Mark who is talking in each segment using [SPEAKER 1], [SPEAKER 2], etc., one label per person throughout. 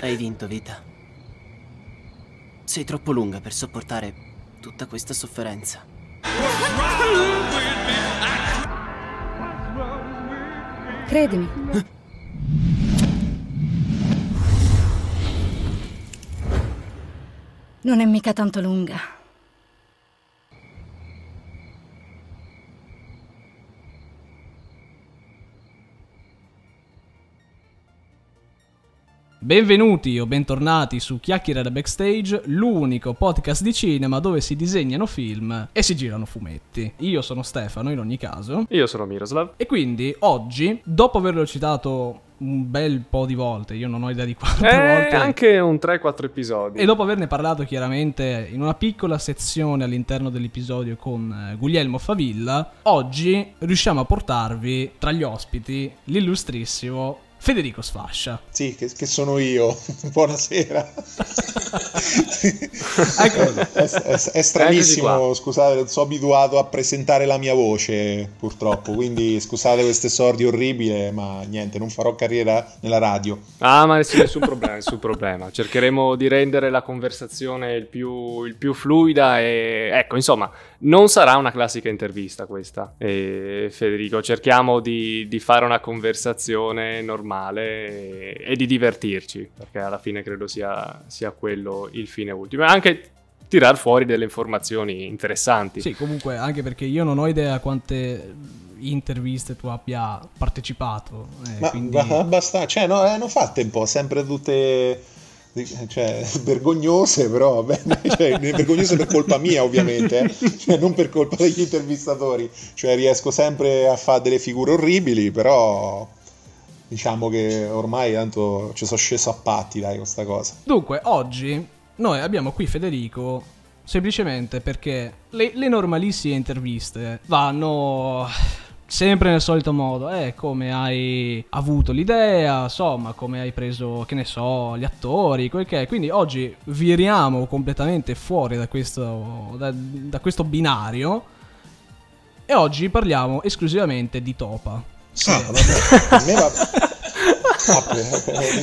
[SPEAKER 1] Hai vinto, vita. Sei troppo lunga per sopportare tutta questa sofferenza.
[SPEAKER 2] Credimi. Non è mica tanto lunga.
[SPEAKER 3] Benvenuti o bentornati su Chiacchiere da Backstage, l'unico podcast di cinema dove si disegnano film e si girano fumetti. Io sono Stefano in ogni caso.
[SPEAKER 4] Io sono Miroslav.
[SPEAKER 3] E quindi oggi, dopo averlo citato un bel po' di volte, io non ho idea di quante
[SPEAKER 4] eh,
[SPEAKER 3] volte.
[SPEAKER 4] anche un 3-4 episodi.
[SPEAKER 3] E dopo averne parlato chiaramente in una piccola sezione all'interno dell'episodio con eh, Guglielmo Favilla, oggi riusciamo a portarvi tra gli ospiti l'illustrissimo Federico Sfascia.
[SPEAKER 5] Sì, che, che sono io. Buonasera.
[SPEAKER 3] Ecco.
[SPEAKER 5] è, è- è stranissimo, scusate, non sono abituato a presentare la mia voce, purtroppo, quindi scusate questo esordio orribile, ma niente, non farò carriera nella radio.
[SPEAKER 4] Ah, ma nessun, nessun problema, nessun problema. Cercheremo di rendere la conversazione il più, il più fluida e... Ecco, insomma, non sarà una classica intervista questa, eh, Federico. Cerchiamo di, di fare una conversazione normale e, e di divertirci, perché alla fine credo sia, sia quello il fine ultimo. E anche tirar fuori delle informazioni interessanti.
[SPEAKER 3] Sì, comunque, anche perché io non ho idea quante interviste tu abbia partecipato. eh,
[SPEAKER 5] Ma
[SPEAKER 3] quindi...
[SPEAKER 5] ba- basta, cioè, no, eh, hanno fatte un po', sempre tutte cioè, vergognose, però bene, cioè, vergognose per colpa mia, ovviamente, eh. Cioè, non per colpa degli intervistatori. Cioè, riesco sempre a fare delle figure orribili, però diciamo che ormai tanto ci sono sceso a patti, dai, con sta cosa.
[SPEAKER 3] Dunque, oggi noi abbiamo qui Federico semplicemente perché le, le normalissime interviste vanno sempre nel solito modo. Eh, come hai avuto l'idea, insomma, come hai preso, che ne so, gli attori, quel che è. Quindi oggi viriamo completamente fuori da questo, da, da questo binario e oggi parliamo esclusivamente di Topa.
[SPEAKER 5] Ah, vabbè, a me va... Ah,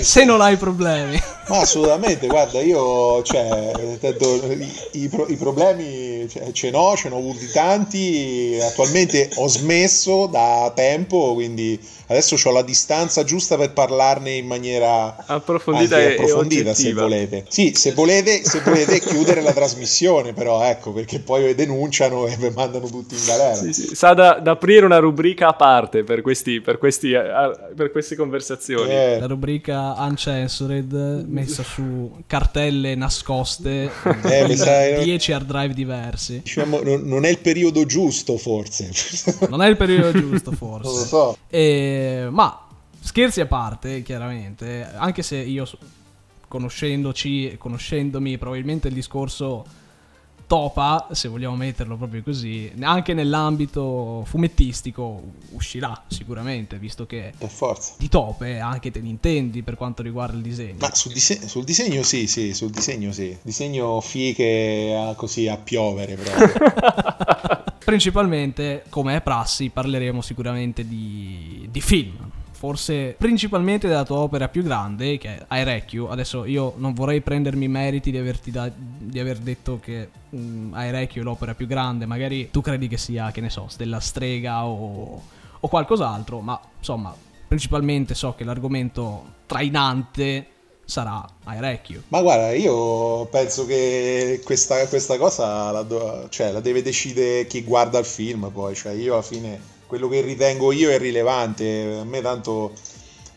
[SPEAKER 3] Se non hai problemi.
[SPEAKER 5] Ma assolutamente, guarda, io cioè, tanto, i, i pro- i problemi cioè, ce n'ho, ce n'ho avuti tanti, attualmente ho smesso da tempo, quindi adesso ho la distanza giusta per parlarne in maniera
[SPEAKER 4] Approfondita
[SPEAKER 5] approfondita se volete. Sì, se volete, se volete chiudere la trasmissione però, ecco, perché poi denunciano e mi mandano tutti in galera.
[SPEAKER 4] Sì, sì. Sa da, da aprire una rubrica a parte per, questi, per, questi, per queste conversazioni.
[SPEAKER 5] Eh,
[SPEAKER 3] La rubrica Uncensored messa su cartelle nascoste
[SPEAKER 5] Eh, mi sa-
[SPEAKER 3] 10 hard drive diversi.
[SPEAKER 5] diciamo, non, è il periodo giusto forse.
[SPEAKER 3] Non è il periodo giusto
[SPEAKER 5] Non lo
[SPEAKER 3] forse.
[SPEAKER 5] so.
[SPEAKER 3] E- ma scherzi a parte, chiaramente, anche se io conoscendoci, conoscendomi probabilmente il discorso topa, se vogliamo metterlo proprio così, anche nell'ambito fumettistico uscirà sicuramente, visto che
[SPEAKER 5] Per forza.
[SPEAKER 3] di tope anche te ne intendi per quanto riguarda il disegno.
[SPEAKER 5] Ma sul, dise- sul disegno sì, sì, sul disegno sì. Disegno fiche a- così a piovere proprio.
[SPEAKER 3] Principalmente, come è prassi, parleremo sicuramente di, di film. Forse principalmente della tua opera più grande, che è Airecchio. Adesso io non vorrei prendermi i meriti di, averti da- di aver detto che Airecchio è l'opera più grande. Magari tu credi che sia, che ne so, Stella Strega o, o qualcos'altro. Ma insomma, principalmente so che l'argomento trainante sarà Airecchio.
[SPEAKER 5] Ma guarda, io penso che questa, questa cosa la, do- cioè, la deve decidere chi guarda il film poi. Cioè, io alla fine quello che ritengo io è rilevante. A me tanto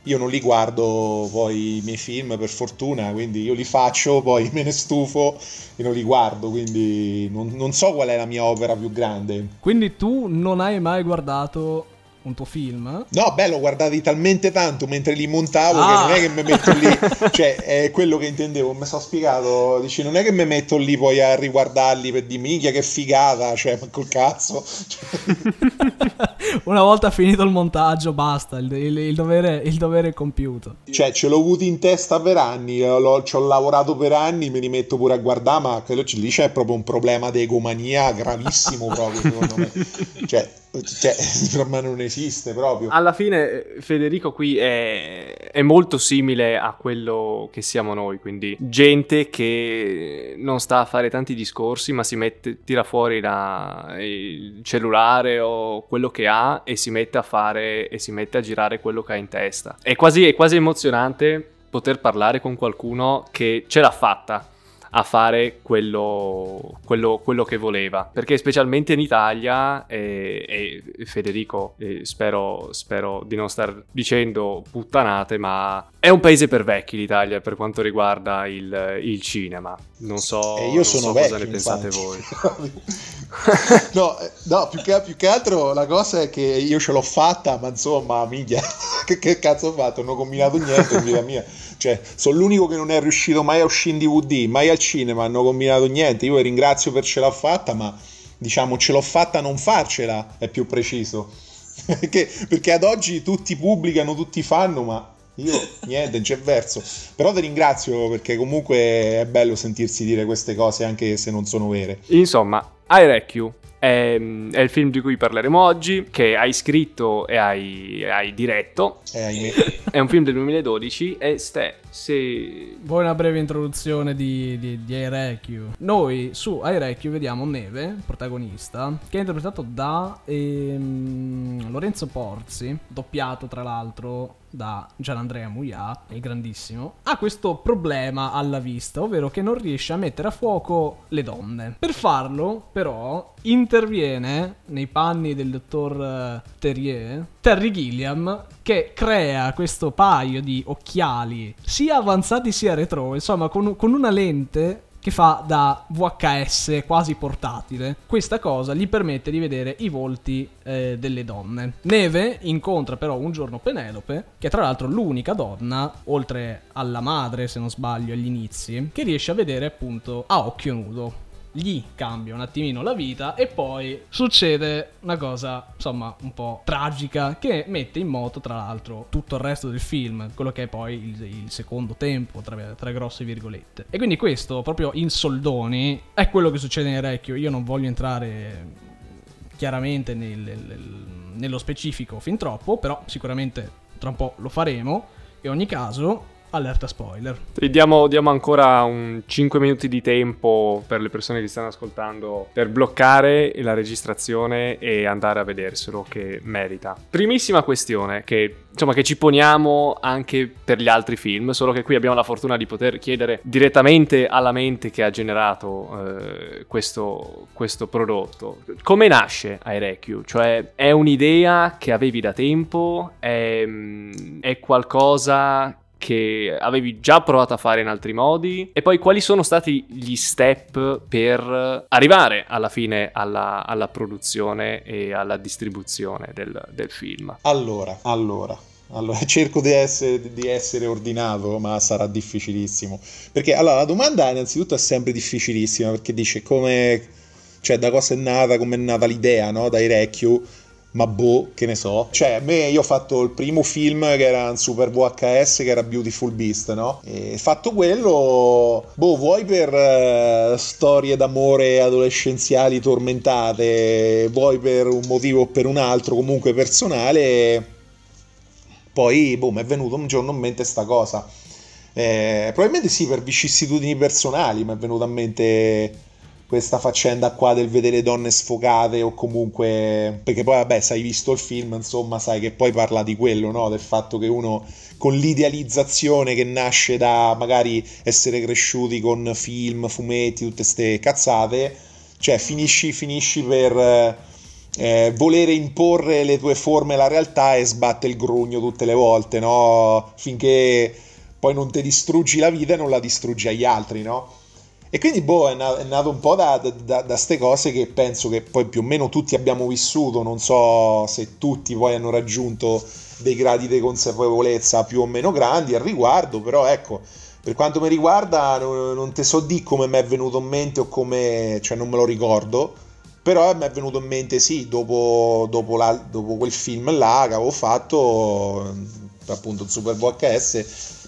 [SPEAKER 5] io non li guardo poi i miei film per fortuna, quindi io li faccio, poi me ne stufo e non li guardo, quindi non, non so qual è la mia opera più grande.
[SPEAKER 3] Quindi tu non hai mai guardato un tuo film?
[SPEAKER 5] No, beh, l'ho guardati talmente tanto mentre li montavo
[SPEAKER 3] Ah.
[SPEAKER 5] che non è che mi metto lì, cioè è quello che intendevo, mi sono spiegato, dici non è che mi metto lì poi a riguardarli per di minchia che figata, cioè ma col cazzo,
[SPEAKER 3] Una volta finito il montaggio, basta, il, il- il dovere, il dovere è compiuto.
[SPEAKER 5] cioè ce l'ho avuto in testa per anni, l'ho- ci ho lavorato per anni, me li metto pure a guardare, ma quello lì c'è proprio un problema di egomania gravissimo proprio secondo me, cioè cioè, per me non esiste proprio.
[SPEAKER 4] Alla fine Federico qui è, è, molto simile a quello che siamo noi, quindi gente che non sta a fare tanti discorsi, ma si mette, tira fuori la, il cellulare o quello che ha e si mette a fare e si mette a girare quello che ha in testa. È quasi, è quasi emozionante poter parlare con qualcuno che ce l'ha fatta a fare quello, quello, quello che voleva. Perché specialmente in Italia, e, e Federico, e spero, spero di non star dicendo puttanate, ma è un paese per vecchi l'Italia per quanto riguarda il, il cinema. Non so,
[SPEAKER 5] e io sono
[SPEAKER 4] so
[SPEAKER 5] vecchio,
[SPEAKER 4] cosa ne pensate voi.
[SPEAKER 5] no, eh, no più, che, più, che, altro la cosa è che io ce l'ho fatta, ma insomma, miglia, che, che cazzo ho fatto? Non ho combinato niente in vita mia. Cioè, sono l'unico che non è riuscito mai a uscire in DVD, mai al cinema, hanno combinato niente. Io vi ringrazio per ce l'ha fatta, ma diciamo ce l'ho fatta a non farcela, è più preciso. perché, perché ad oggi tutti pubblicano, tutti fanno, ma io niente, c'è verso. Però ti ringrazio perché comunque è bello sentirsi dire queste cose anche se non sono vere.
[SPEAKER 4] Insomma, IREQ è, è, il film di cui parleremo oggi, che hai scritto e hai, hai diretto.
[SPEAKER 5] Eh,
[SPEAKER 4] è un film del 2012 e Ste, se...
[SPEAKER 3] Vuoi una breve introduzione di, di, di IREQ? Noi su IREQ vediamo Neve, protagonista, che è interpretato da ehm, Lorenzo Porzi, doppiato tra l'altro da Gianandrea Muia, il grandissimo, ha questo problema alla vista, ovvero che non riesce a mettere a fuoco le donne. Per farlo, però, interviene nei panni del dottor eh, Terrier, Terry Gilliam, che crea questo paio di occhiali, sia avanzati sia retro, insomma, con, con una lente che fa da VHS quasi portatile. Questa cosa gli permette di vedere i volti eh, delle donne. Neve incontra però un giorno Penelope, che è tra l'altro l'unica donna, oltre alla madre se non sbaglio agli inizi, che riesce a vedere appunto a occhio nudo gli cambia un attimino la vita e poi succede una cosa insomma un po' tragica che mette in moto tra l'altro tutto il resto del film, quello che è poi il, il secondo tempo tra, tra, grosse virgolette. E quindi questo proprio in soldoni è quello che succede in Recchio, io non voglio entrare chiaramente nel, nel, nello specifico fin troppo, però sicuramente tra un po' lo faremo. In ogni caso, allerta spoiler.
[SPEAKER 4] Diamo, diamo, ancora un 5 minuti di tempo per le persone che stanno ascoltando per bloccare la registrazione e andare a vederselo che merita. Primissima questione che insomma che ci poniamo anche per gli altri film, solo che qui abbiamo la fortuna di poter chiedere direttamente alla mente che ha generato eh, questo, questo, prodotto. Come nasce IREQ? Cioè è un'idea che avevi da tempo? È, è qualcosa che avevi già provato a fare in altri modi e poi quali sono stati gli step per arrivare alla fine alla, alla produzione e alla distribuzione del, del film.
[SPEAKER 5] Allora, allora, allora, cerco di essere, di essere, ordinato, ma sarà difficilissimo. Perché allora la domanda innanzitutto è sempre difficilissima perché dice come, cioè da cosa è nata, come è nata l'idea, no? Dai Recchio ma boh, che ne so. Cioè, a me io ho fatto il primo film che era un super VHS che era Beautiful Beast, no? E fatto quello, boh, vuoi per uh, storie d'amore adolescenziali tormentate, vuoi per un motivo o per un altro, comunque personale, poi, boh, mi è venuto un giorno in mente sta cosa. Eh, probabilmente sì, per vicissitudini personali mi è venuta a mente questa faccenda qua del vedere donne sfocate o comunque perché poi vabbè se hai visto il film insomma sai che poi parla di quello no? del fatto che uno con l'idealizzazione che nasce da magari essere cresciuti con film fumetti tutte queste cazzate cioè finisci, finisci per eh, volere imporre le tue forme alla realtà e sbatte il grugno tutte le volte no? finché poi non ti distruggi la vita e non la distruggi agli altri no? E quindi, boh, è, na- è nato un po' da queste cose che penso che poi più o meno tutti abbiamo vissuto. Non so se tutti poi hanno raggiunto dei gradi di consapevolezza più o meno grandi al riguardo, però ecco, per quanto mi riguarda, non, te so di come mi è venuto in mente o come, cioè non me lo ricordo. Però mi è venuto in mente, sì, dopo, dopo, la, dopo quel film là che avevo fatto, appunto il Super VHS,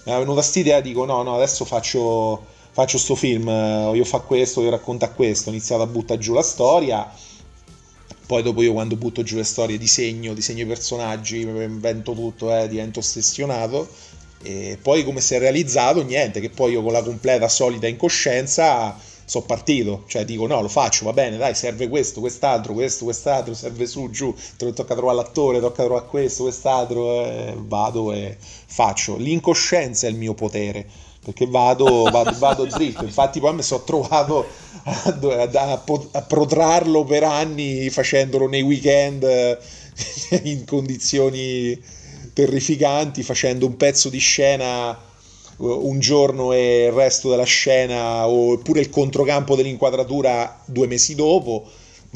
[SPEAKER 5] mi è venuta questa idea, dico no, no, adesso faccio faccio sto film, voglio fare questo, voglio raccontare questo, ho iniziato a buttare giù la storia poi dopo io quando butto giù le storie disegno, disegno i personaggi, invento tutto, eh, divento ossessionato. E poi come si è realizzato? Niente, che poi io con la completa solita incoscienza sono partito, cioè dico no, lo faccio, va bene, dai, serve questo, quest'altro, questo, quest'altro, serve su, giù, tocca trovare l'attore, tocca trovare questo, quest'altro, eh, vado e faccio. L'incoscienza è il mio potere, perché vado, vado, vado dritto, infatti poi mi sono trovato a, a, a, protrarlo per anni facendolo nei weekend in condizioni terrificanti, facendo un pezzo di scena un giorno e il resto della scena oppure il controcampo dell'inquadratura due mesi dopo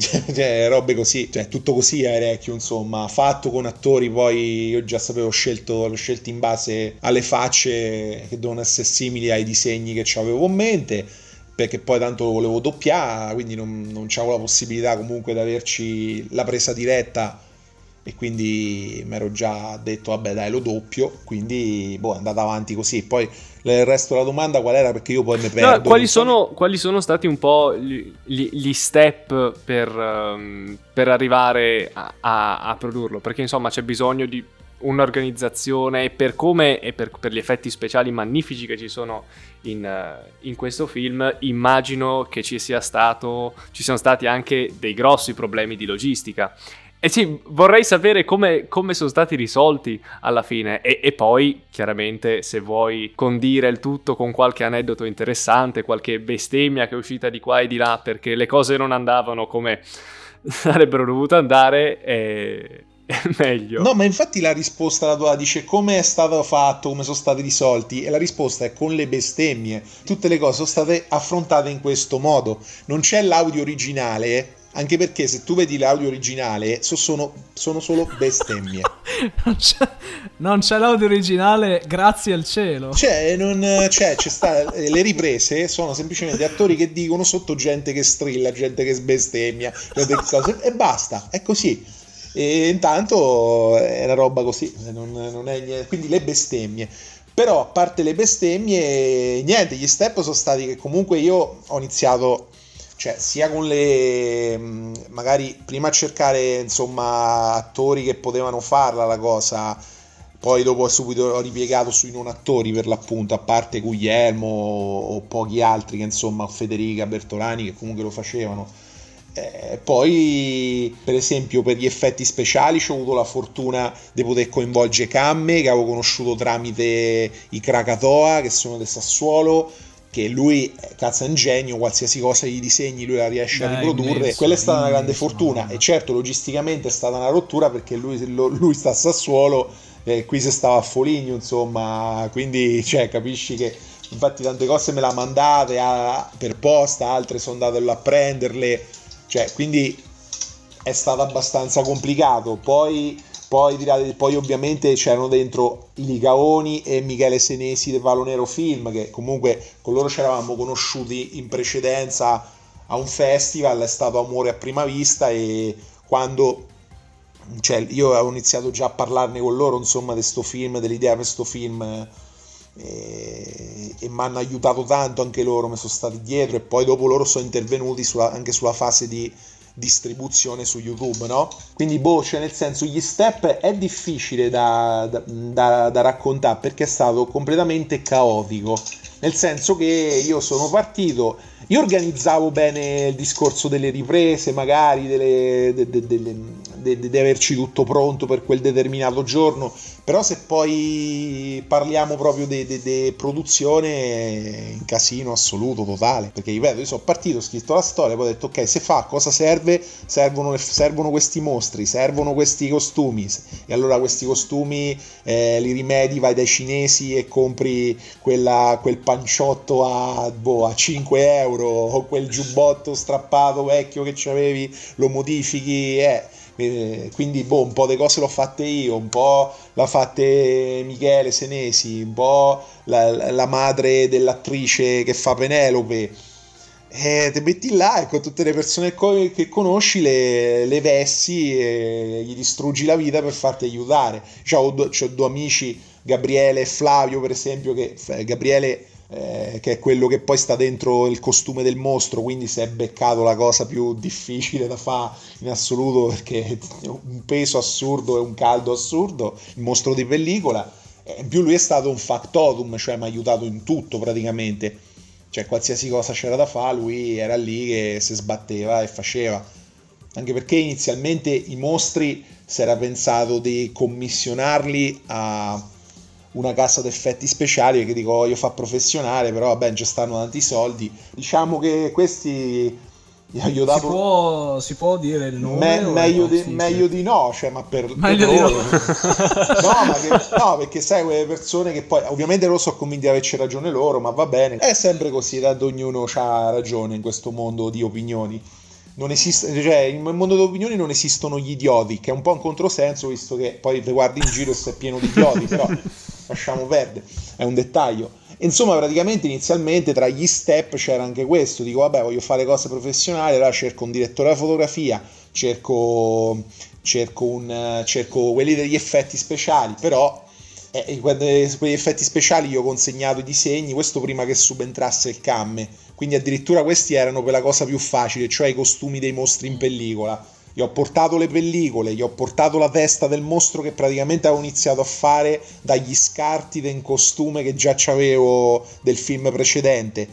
[SPEAKER 5] cioè, robe così, cioè tutto così a Erecchio, insomma, fatto con attori poi io già sapevo scelto, l'ho scelto in base alle facce che devono essere simili ai disegni che avevo in mente perché poi tanto volevo doppiare, quindi non, non avevo la possibilità comunque di averci la presa diretta e quindi mi ero già detto vabbè dai lo doppio. Quindi boh è andata avanti così. Poi il resto della domanda qual era? Perché io poi mi perdo
[SPEAKER 4] no, quali, sono, quali, sono, stati un po' gli, gli step per, um, per arrivare a, a, a, produrlo? Perché insomma c'è bisogno di un'organizzazione per come e per, per, gli effetti speciali magnifici che ci sono in, uh, in, questo film immagino che ci sia stato ci siano stati anche dei grossi problemi di logistica eh sì, vorrei sapere come, come, sono stati risolti alla fine e, e, poi chiaramente se vuoi condire il tutto con qualche aneddoto interessante, qualche bestemmia che è uscita di qua e di là perché le cose non andavano come sarebbero dovute andare, è, è meglio.
[SPEAKER 5] No, ma infatti la risposta alla tua dice come è stato fatto, come sono stati risolti e la risposta è con le bestemmie. Tutte le cose sono state affrontate in questo modo. Non c'è l'audio originale anche perché se tu vedi l'audio originale so, sono, sono, solo bestemmie.
[SPEAKER 3] non, c'è, non, c'è, l'audio originale, grazie al cielo.
[SPEAKER 5] C'è, non, c'è sta, le riprese sono semplicemente attori che dicono sotto gente che strilla, gente che sbestemmia e basta, è così. E intanto è una roba così, non, non è niente. quindi le bestemmie. Però a parte le bestemmie, niente, gli step sono stati che comunque io ho iniziato cioè sia con le mm, magari prima a cercare insomma attori che potevano farla la cosa poi dopo subito ho ripiegato sui non attori per l'appunto a parte Guglielmo o pochi altri che insomma Federica Bertolani che comunque lo facevano. Eh, poi per esempio per gli effetti speciali ho avuto la fortuna di poter coinvolgere Camme che avevo conosciuto tramite i Krakatoa che sono del Sassuolo che lui cazzo è un genio, qualsiasi cosa gli disegni lui la riesce Beh, a riprodurre. Immenso, Quella è stata immenso, una grande fortuna e certo logisticamente è stata una rottura perché lui, lui sta a Sassuolo e qui si stava a Foligno, insomma, quindi cioè, capisci che infatti tante cose me le ha mandate a, per posta, altre sono andate a prenderle, cioè, quindi è stato abbastanza complicato. Poi poi, poi ovviamente c'erano dentro i Ligaoni e Michele Senesi del Valo Nero Film, che comunque con loro ci eravamo conosciuti in precedenza a un festival, è stato amore a prima vista e quando cioè, io avevo iniziato già a parlarne con loro insomma di questo film, dell'idea per questo film e, e mi hanno aiutato tanto anche loro, mi sono stati dietro e poi dopo loro sono intervenuti sulla, anche sulla fase di distribuzione su YouTube, no? Quindi, boh, cioè nel senso, gli step è difficile da, da, da, da raccontare perché è stato completamente caotico. Nel senso che io sono partito, io organizzavo bene il discorso delle riprese, magari di averci tutto pronto per quel determinato giorno, però se poi parliamo proprio di produzione, in casino assoluto, totale. Perché ripeto, io sono partito, ho scritto la storia, poi ho detto ok, se fa cosa serve? Servono, servono questi mostri, servono questi costumi. E allora questi costumi eh, li rimedi, vai dai cinesi e compri quella, quel panciotto a, boh, a 5 euro o quel giubbotto strappato vecchio che avevi, lo modifichi. Eh quindi boh, un po' di cose l'ho fatte io, un po' l'ha fatte Michele Senesi, un po' la, la madre dell'attrice che fa Penelope. E ti metti là e con tutte le persone che conosci le, le vessi e gli distruggi la vita per farti aiutare. Cioè, ho, due, ho due amici, Gabriele e Flavio, per esempio, che Gabriele eh, che è quello che poi sta dentro il costume del mostro, quindi si è beccato la cosa più difficile da fare in assoluto perché un peso assurdo e un caldo assurdo, il mostro di pellicola. In più lui è stato un factotum, cioè mi ha aiutato in tutto praticamente. Cioè qualsiasi cosa c'era da fare, lui era lì che si sbatteva e faceva. Anche perché inizialmente i mostri si era pensato di commissionarli a una casa d'effetti speciali che dico io fa professionale, però vabbè, ci stanno tanti soldi. Diciamo che questi gli ho dato...
[SPEAKER 3] si, può, si può dire il nome?
[SPEAKER 5] Me, meglio, di, sì, meglio sì. di, no, cioè, ma per,
[SPEAKER 3] meglio per di
[SPEAKER 5] loro. no. no, che, no, perché sai, quelle persone che poi, ovviamente loro sono convinti di averci ragione loro, ma va bene. È sempre così, ad ognuno ha ragione in questo mondo di opinioni. Non esiste, cioè, nel mondo delle opinioni non esistono gli idioti, che è un po' un controsenso, visto che poi ti guardi in giro e sei pieno di idioti, però lasciamo perdere, è un dettaglio. Insomma, praticamente inizialmente tra gli step c'era anche questo, dico vabbè voglio fare cose professionali, allora cerco un direttore della fotografia, cerco, cerco, un, cerco quelli degli effetti speciali, però eh, quegli effetti speciali io ho consegnato i disegni, questo prima che subentrasse il camme, quindi addirittura questi erano per la cosa più facile, cioè i costumi dei mostri in pellicola gli ho portato le pellicole, gli ho portato la testa del mostro che praticamente avevo iniziato a fare dagli scarti del costume che già avevo del film precedente,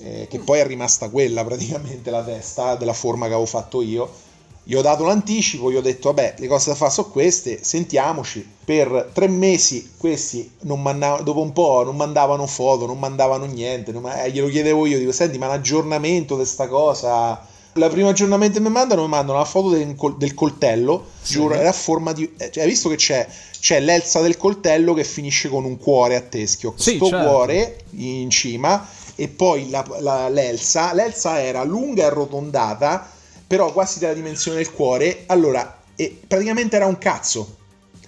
[SPEAKER 5] eh, che poi è rimasta quella praticamente la testa della forma che avevo fatto io. Gli ho dato l'anticipo, gli ho detto vabbè le cose da fare sono queste, sentiamoci. Per tre mesi questi mandavano, dopo un po' non mandavano foto, non mandavano niente, non, eh, glielo chiedevo io, dico senti ma un aggiornamento di questa cosa la prima aggiornamento che mi mandano mi mandano la foto del, del coltello sì. giuro era a forma di eh, cioè, hai visto che c'è, c'è l'elsa del coltello che finisce con un cuore a teschio
[SPEAKER 3] sì,
[SPEAKER 5] sto
[SPEAKER 3] certo.
[SPEAKER 5] cuore in cima e poi la, la, l'elsa l'elsa era lunga e arrotondata però quasi della dimensione del cuore allora e praticamente era un cazzo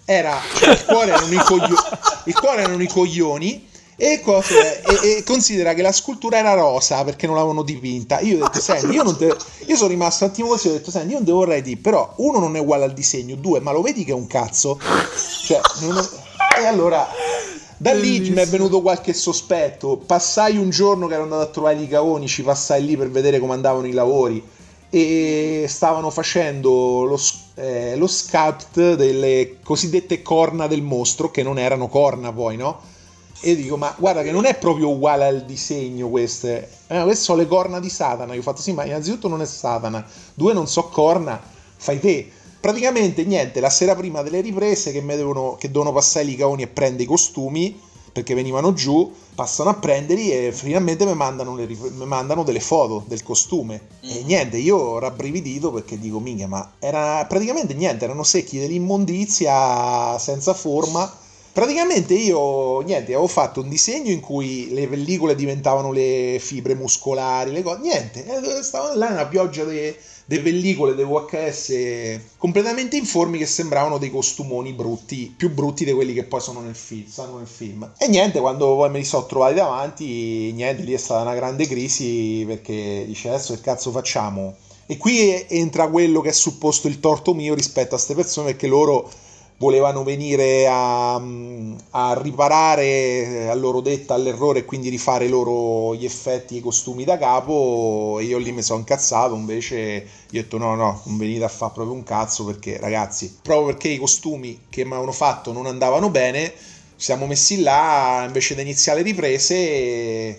[SPEAKER 5] era cioè, il cuore erano i coglioni il cuore erano i coglioni e, cose, e, e, considera che la scultura era rosa perché non l'avevano dipinta. Io ho detto, senti, io, te, io sono rimasto un attimo così, ho detto, senti, io non te vorrei dire, però uno non è uguale al disegno, due, ma lo vedi che è un cazzo? Cioè, non... e allora... Da lì mi è venuto qualche sospetto. Passai un giorno che ero andato a trovare i cavoni, ci passai lì per vedere come andavano i lavori e stavano facendo lo, eh, lo sculpt delle cosiddette corna del mostro, che non erano corna poi, no? E dico, ma guarda che non è proprio uguale al disegno queste. Eh, queste sono le corna di Satana. Io ho fatto sì, ma innanzitutto non è Satana. Due, non so corna, fai te. Praticamente niente, la sera prima delle riprese che, devono, che devono passare i caoni e prendere i costumi, perché venivano giù, passano a prenderli e finalmente mi mandano, le, mi mandano delle foto del costume. E mm. niente, io ho rabbrividito perché dico, minchia, ma era praticamente niente, erano secchi dell'immondizia senza forma Praticamente io, niente, avevo fatto un disegno in cui le pellicole diventavano le fibre muscolari, le cose, niente, eh, stavano là una pioggia di pellicole, dei VHS completamente informi che sembravano dei costumoni brutti, più brutti di quelli che poi sono nel film, stanno nel film. E niente, quando poi me li sono trovati davanti, niente, lì è stata una grande crisi perché dice adesso che cazzo facciamo? E qui entra quello che è supposto il torto mio rispetto a queste persone perché loro volevano venire a, a, riparare a loro detta all'errore e quindi rifare loro gli effetti e i costumi da capo e io lì mi sono incazzato invece io ho detto no no non venite a fare proprio un cazzo perché ragazzi proprio perché i costumi che mi avevano fatto non andavano bene siamo messi là invece di iniziare riprese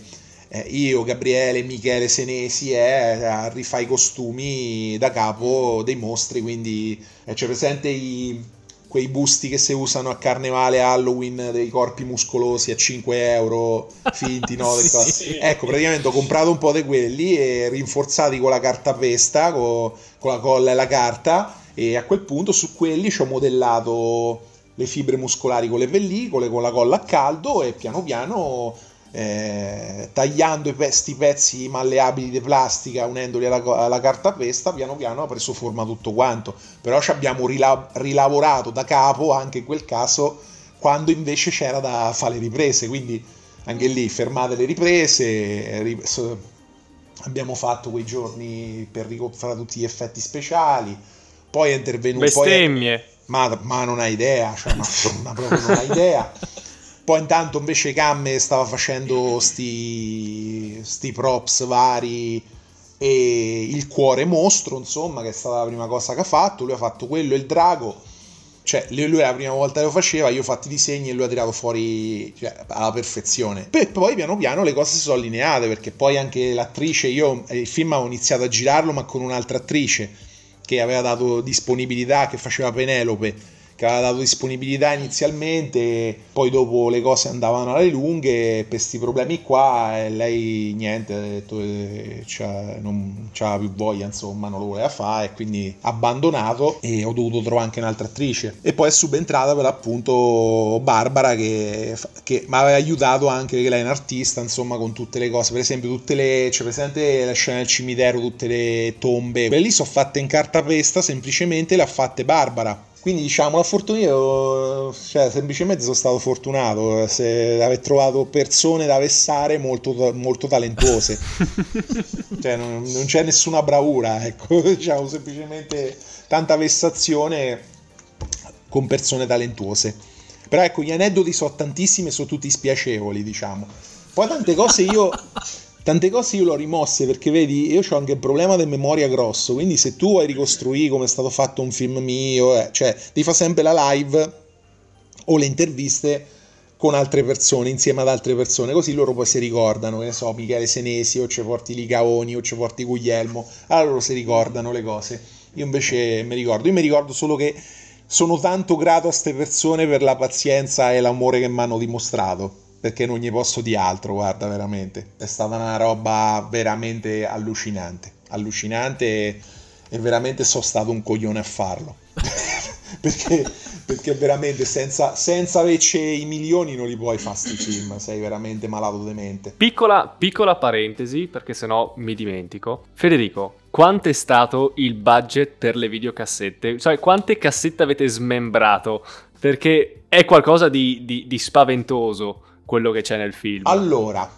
[SPEAKER 5] eh, io, Gabriele, Michele Senesi eh, rifare i costumi da capo dei mostri quindi eh, c'è presente i quei busti che si usano a carnevale Halloween dei corpi muscolosi a 5 euro finti no? sì, ecco praticamente ho comprato un po' di quelli e rinforzati con la carta pesta con, con la colla e la carta e a quel punto su quelli ci ho modellato le fibre muscolari con le pellicole con la colla a caldo e piano piano eh, tagliando questi pezzi malleabili di plastica, unendoli alla, alla, carta pesta, piano piano ha preso forma tutto quanto. Però ci abbiamo rila- rilavorato da capo anche in quel caso quando invece c'era da fare le riprese, quindi anche lì fermate le riprese, ri- abbiamo fatto quei giorni per fare tutti gli effetti speciali, poi è intervenuto...
[SPEAKER 4] Bestemmie!
[SPEAKER 5] Poi è, ma, ma, non hai idea, cioè, ma, ma proprio non hai idea. Poi intanto invece Camme stava facendo sti, sti props vari e il cuore mostro, insomma, che è stata la prima cosa che ha fatto. Lui ha fatto quello e il drago. Cioè, lui è la prima volta che lo faceva, io ho fatto i disegni e lui ha tirato fuori cioè, alla perfezione. E poi piano piano le cose si sono allineate, perché poi anche l'attrice, io il film avevo iniziato a girarlo, ma con un'altra attrice che aveva dato disponibilità, che faceva Penelope dato disponibilità inizialmente, poi dopo le cose andavano alle lunghe, per questi problemi qua e lei niente, ha detto che c'ha, non c'aveva più voglia, insomma, non lo voleva fare e quindi abbandonato e ho dovuto trovare anche un'altra attrice. E poi è subentrata per l'appunto Barbara che, che mi aveva aiutato anche perché lei è un artista, insomma, con tutte le cose, per esempio tutte le, c'è presente la scena del cimitero, tutte le tombe, quelle lì sono fatte in cartapesta, semplicemente le ha fatte Barbara quindi diciamo la fortuna io cioè, semplicemente sono stato fortunato se aver trovato persone da vessare molto, molto talentuose. cioè non, non, c'è nessuna bravura, ecco, diciamo semplicemente tanta vessazione con persone talentuose. Però ecco, gli aneddoti sono tantissimi e sono tutti spiacevoli, diciamo. Poi tante cose io tante cose io le ho rimosse perché vedi io ho anche un problema di memoria grosso quindi se tu vuoi ricostruire come è stato fatto un film mio eh, cioè ti fa sempre la live o le interviste con altre persone insieme ad altre persone così loro poi si ricordano che ne so Michele Senesi o ci porti Ligaoni o ci porti Guglielmo. Allora loro si ricordano le cose. Io invece mi ricordo. Io mi ricordo solo che sono tanto grato a queste persone per la pazienza e l'amore che mi hanno dimostrato perché non gli posso di altro, guarda, veramente. È stata una roba veramente allucinante, allucinante e, e veramente sono stato un coglione a farlo. perché, perché veramente senza, senza averci i milioni non li puoi fare sti film, sei veramente malato di mente.
[SPEAKER 4] Piccola, piccola parentesi, perché sennò mi dimentico. Federico, quanto è stato il budget per le videocassette? Cioè, quante cassette avete smembrato? Perché è qualcosa di, di, di spaventoso quello che c'è nel film.
[SPEAKER 5] Allora,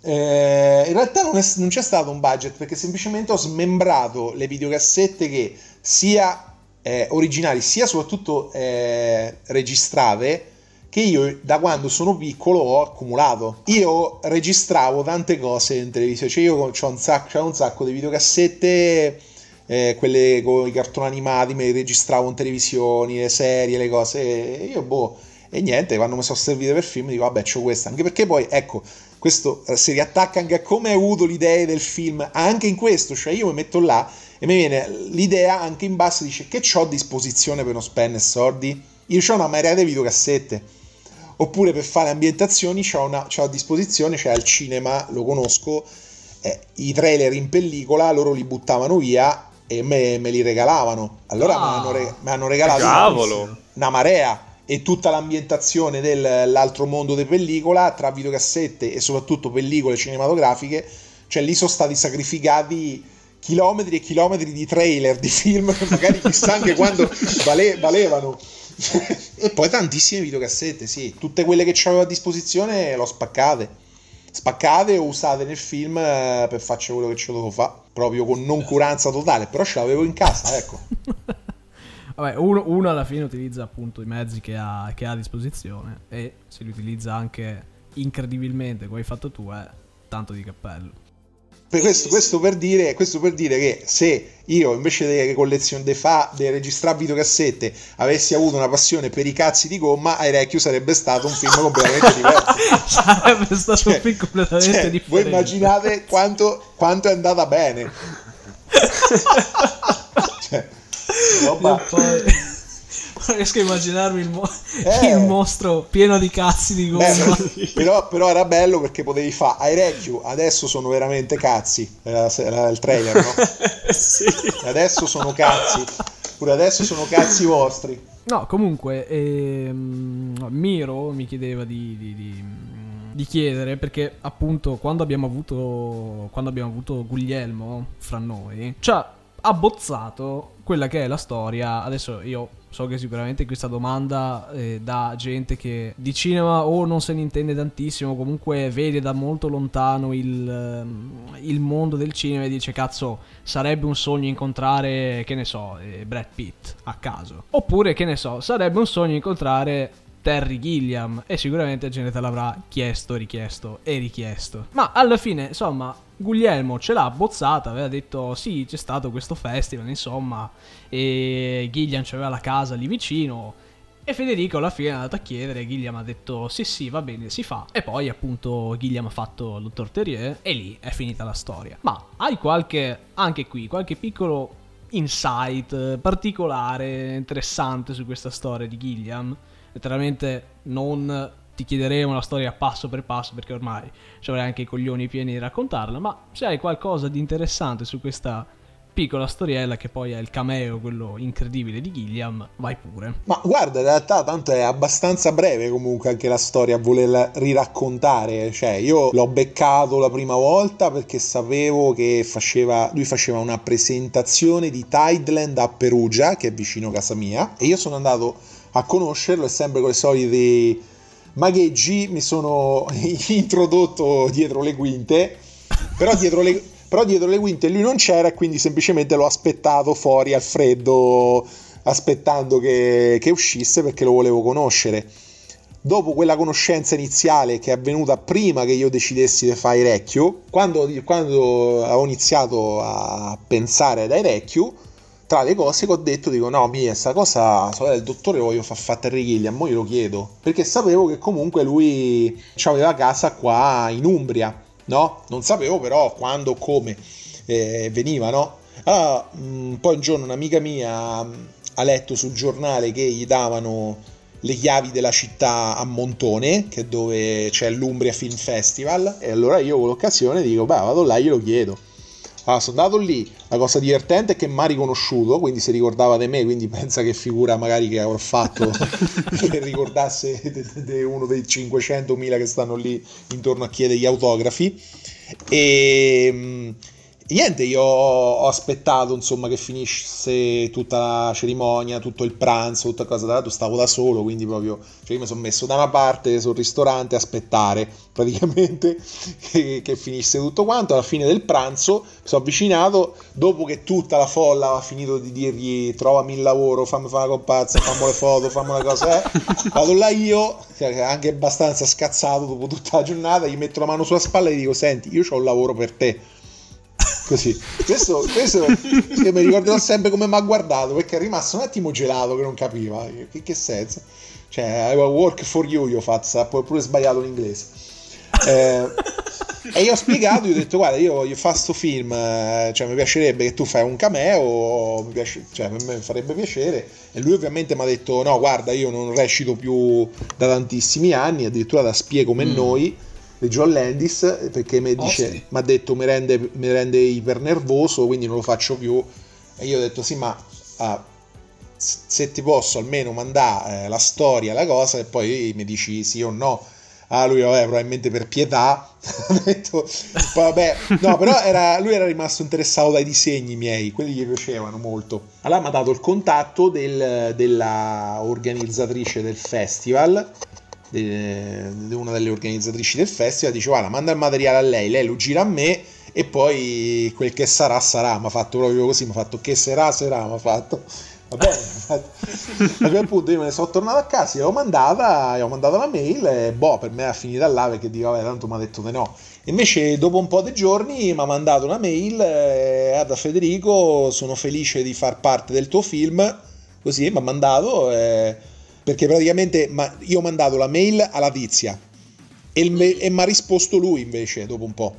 [SPEAKER 5] eh, in realtà non, è, non, c'è stato un budget perché semplicemente ho smembrato le videocassette che sia eh, originali sia soprattutto eh, registrate che io da quando sono piccolo ho accumulato. Io registravo tante cose in televisione, cioè io ho un sacco, un sacco di videocassette, eh, quelle con i cartoni animati, me le registravo in televisione, le serie, le cose. Io boh e niente, quando mi sono servite per film dico vabbè c'ho questa, anche perché poi ecco, questo eh, si riattacca anche a come hai avuto l'idea del film, anche in questo, cioè io mi metto là e mi viene l'idea anche in basso, dice che ho a disposizione per non spendere soldi? Io ho una marea di videocassette, oppure per fare ambientazioni c'ho, una, c'ho a disposizione, cioè al cinema, lo conosco, eh, i trailer in pellicola, loro li buttavano via e me, me li regalavano. Allora ah, mi, hanno re, hanno regalato
[SPEAKER 4] una,
[SPEAKER 5] una marea e tutta l'ambientazione dell'altro mondo di pellicola tra videocassette e soprattutto pellicole cinematografiche, cioè lì sono stati sacrificati chilometri e chilometri di trailer di film che magari chissà anche quando vale, valevano. e poi tantissime videocassette, sì, tutte quelle che avevo a disposizione l'ho spaccate. Spaccate o usate nel film eh, per farci quello che ci dovevo fare, proprio con noncuranza totale, però ce l'avevo in casa, ecco.
[SPEAKER 3] Vabbè, uno, uno, alla fine utilizza appunto i mezzi che ha, che ha, a disposizione e se li utilizza anche incredibilmente come hai fatto tu è tanto di cappello.
[SPEAKER 5] Questo, questo, per dire, questo, per dire, che se io invece delle collezioni dei fa, delle registrare videocassette avessi avuto una passione per i cazzi di gomma, Airecchio sarebbe stato un film completamente diverso.
[SPEAKER 3] sarebbe stato cioè, un film completamente cioè, differente.
[SPEAKER 5] Voi immaginate quanto, quanto è andata bene.
[SPEAKER 3] cioè, roba... Non riesco a immaginarmi il, mo- eh. il, mostro pieno di cazzi di gomma.
[SPEAKER 5] Beh, però, però, era bello perché potevi fare I Recchio, adesso sono veramente cazzi. Era, era il trailer, no? sì. Adesso sono cazzi. Pure adesso sono cazzi vostri.
[SPEAKER 3] No, comunque, ehm, Miro mi chiedeva di, di, di, di, chiedere perché appunto quando abbiamo avuto quando abbiamo avuto Guglielmo fra noi, ci ha abbozzato quella che è la storia. Adesso io so che sicuramente questa domanda eh, da gente che di cinema o non se ne intende tantissimo, comunque vede da molto lontano il, ehm, il mondo del cinema e dice cazzo sarebbe un sogno incontrare, che ne so, eh, Brad Pitt a caso. Oppure che ne so, sarebbe un sogno incontrare Terry Gilliam e sicuramente gente te l'avrà chiesto, richiesto e richiesto. Ma alla fine, insomma, Guglielmo ce l'ha bozzata, aveva detto sì, c'è stato questo festival, insomma, e Gilliam aveva la casa lì vicino. E Federico alla fine è andato a chiedere, Gilliam ha detto sì sì va bene si fa e poi appunto Gilliam ha fatto il Terrier e lì è finita la storia. Ma hai qualche, anche qui, qualche piccolo insight particolare, interessante su questa storia di Gilliam? Letteralmente non ti chiederemo la storia passo per passo perché ormai ci avrai anche i coglioni pieni di raccontarla, ma se hai qualcosa di interessante su questa piccola storiella che poi è il cameo, quello incredibile di Gilliam, vai pure.
[SPEAKER 5] Ma guarda, in realtà tanto è abbastanza breve comunque anche la storia a volerla riraccontare, cioè io l'ho beccato la prima volta perché sapevo che faceva, lui faceva una presentazione di Tideland a Perugia, che è vicino casa mia, e io sono andato a conoscerlo e sempre con i soliti magheggi mi sono introdotto dietro le quinte, però dietro le però dietro le quinte lui non c'era quindi semplicemente l'ho aspettato fuori al freddo aspettando che, che uscisse perché lo volevo conoscere. Dopo quella conoscenza iniziale che è avvenuta prima che io decidessi di fare Irecchio, quando, quando ho iniziato a pensare ad Irecchio, tra le cose che ho detto dico no, mia, questa cosa, so, il dottore voglio far fare Terry Gilliam, mo glielo chiedo, perché sapevo che comunque lui aveva casa qua in Umbria no? Non sapevo però quando, come eh, veniva, no? Allora, mh, mm, poi un giorno un'amica mia mh, mm, ha letto sul giornale che gli davano le chiavi della città a Montone, che è dove c'è l'Umbria Film Festival, e allora io con l'occasione dico, beh, vado là glielo chiedo. Allora, sono andato lì, la cosa divertente è che mi ha riconosciuto, quindi si ricordava di me, quindi pensa che figura magari che avrò fatto che ricordasse de, de uno dei 500.000 che stanno lì intorno a chiedere gli autografi. E niente, io ho aspettato insomma che finisse tutta la cerimonia, tutto il pranzo, tutta cosa. Tra l'altro stavo da solo, quindi proprio cioè io mi sono messo da una parte sul ristorante a aspettare praticamente che, che, finisse tutto quanto. Alla fine del pranzo mi sono avvicinato dopo che tutta la folla aveva finito di dirgli trovami il lavoro, fammi fare una comparsa, fammi le foto, fammi una cosa. Eh. Vado là io, anche abbastanza scazzato dopo tutta la giornata, gli metto la mano sulla spalla e gli dico senti, io ho un lavoro per te così. Questo, questo io mi ricorderò sempre come mi ha guardato perché è rimasto un attimo gelato che non capiva. Che, che senso? Cioè, I work for you, io ho fatto, pure sbagliato l'inglese. Eh, e io ho spiegato, gli ho detto guarda io voglio fare sto film, eh, cioè mi piacerebbe che tu fai un cameo, mi piace, cioè a me farebbe piacere. E lui ovviamente mi ha detto no guarda io non recito più da tantissimi anni, addirittura da spie come mm. noi di John Landis perché mi oh, sì. ha detto mi rende, mi rende ipernervoso quindi non lo faccio più. E io ho detto sì ma ah, se ti posso almeno mandare eh, la storia la cosa e poi mi dici sì o no. Ah lui vabbè probabilmente per pietà ha detto vabbè. No però era, lui era rimasto interessato dai disegni miei quelli gli piacevano molto. Allora mi ha dato il contatto del, della organizzatrice del festival di una delle organizzatrici del festival, dice guarda manda il materiale a lei, lei lo gira a me e poi quel che sarà sarà, mi ha fatto proprio così, mi ha fatto che sarà sarà, mi ha fatto. Va bene, a quel punto io me ne sono tornato a casa, gliel'ho mandata, gli ho mandato la mail e boh, per me è finita là perché dico vabbè tanto mi ha detto di no. Invece dopo un po' di giorni mi ha mandato una mail, eh, da Federico, sono felice di far parte del tuo film, così mi ha mandato... Eh, perché praticamente io ho mandato la mail alla tizia e, mi ha risposto lui invece dopo un po'.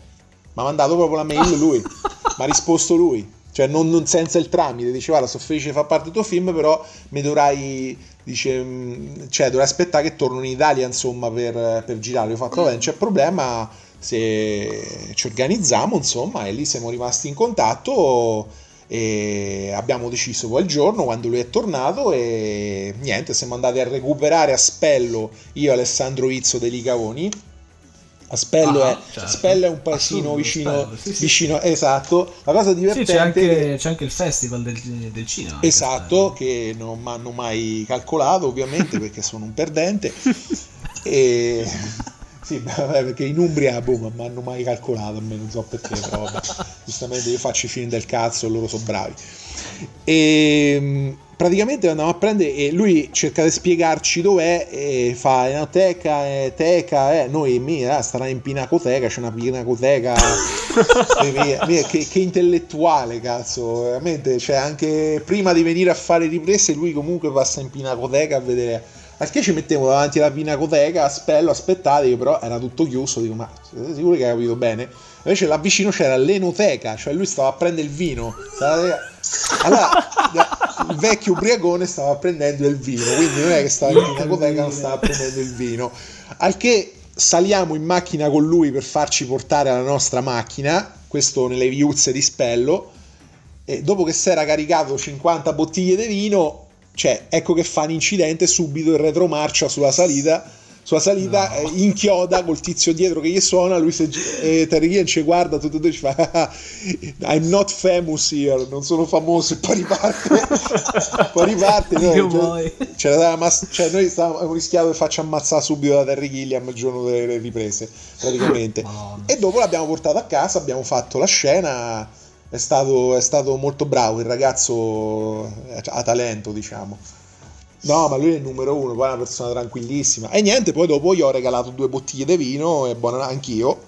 [SPEAKER 5] Mi ha mandato proprio la mail lui, mi ha risposto lui, cioè non, non, senza il tramite, dice guarda sono felice di far parte del tuo film però mi dovrai, dice, mm, cioè dovrai aspettare che torno in Italia insomma per, per girare. Io ho fatto vabbè non c'è problema. Se ci organizziamo insomma e lì siamo rimasti in contatto e abbiamo deciso quel giorno quando lui è tornato e niente, siamo andati a recuperare a Spello io e Alessandro Izzo dei Ligavoni. A Spello, ah, è, certo. Spello è un paesino vicino, Spello, sì, sì. vicino, esatto. La cosa divertente
[SPEAKER 3] sì, c'è, anche, c'è anche il festival del, del cinema.
[SPEAKER 5] Esatto, che non mi hanno mai calcolato, ovviamente, perché sono un perdente. e sì, perché in Umbria boh, non mi hanno mai calcolato, a me non so perché, però vabbè, giustamente io faccio i film del cazzo e loro sono bravi. E, ehm, praticamente andiamo a prendere e lui cerca di spiegarci dov'è e fa è una teca, è teca, eh. noi mia, starà in pinacoteca, c'è una pinacoteca mia, mia, che, che, intellettuale cazzo, veramente, cioè anche prima di venire a fare riprese lui comunque passa in pinacoteca a vedere al che ci mettevo davanti alla pinacoteca, spello, aspettate, però era tutto chiuso, dico ma siete sicuri che hai capito bene? Invece là vicino c'era l'enoteca, cioè lui stava a prendere il vino. Allora, il vecchio ubriacone stava prendendo il vino, quindi non è che stava in pinacoteca, non stava prendendo il vino. Al che saliamo in macchina con lui per farci portare la nostra macchina, questo nelle viuzze di spello, e dopo che si era caricato 50 bottiglie di vino, cioè, ecco che fa un incidente subito in retromarcia sulla salita. Sulla salita no. eh, inchioda col tizio dietro che gli suona. Lui se, eh, Terry Gilliam ci guarda tutto e ci fa: I'm not famous here, non sono famoso. E poi riparte. poi riparte. Noi, cioè, mass- cioè, noi stavamo rischiato di farci ammazzare subito da Terry Gilliam il giorno delle riprese, praticamente. Oh, e dopo l'abbiamo portato a casa, abbiamo fatto la scena è stato, è stato molto bravo, il ragazzo ha talento, diciamo. No, ma lui è il numero uno, poi è una persona tranquillissima. E niente, poi dopo gli ho regalato due bottiglie di vino e buona, anch'io.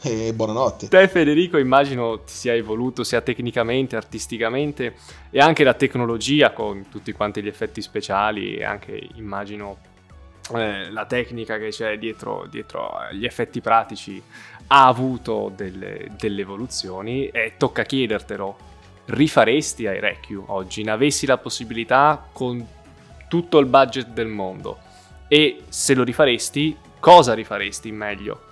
[SPEAKER 5] E buonanotte.
[SPEAKER 4] Te Federico immagino ti sia evoluto sia tecnicamente, artisticamente e anche la tecnologia con tutti quanti gli effetti speciali e anche immagino eh, la tecnica che c'è dietro, dietro gli effetti pratici ha avuto delle, delle evoluzioni e tocca chiedertelo. Rifaresti Airecchio oggi? Ne avessi la possibilità con tutto il budget del mondo? E se lo rifaresti, cosa rifaresti meglio?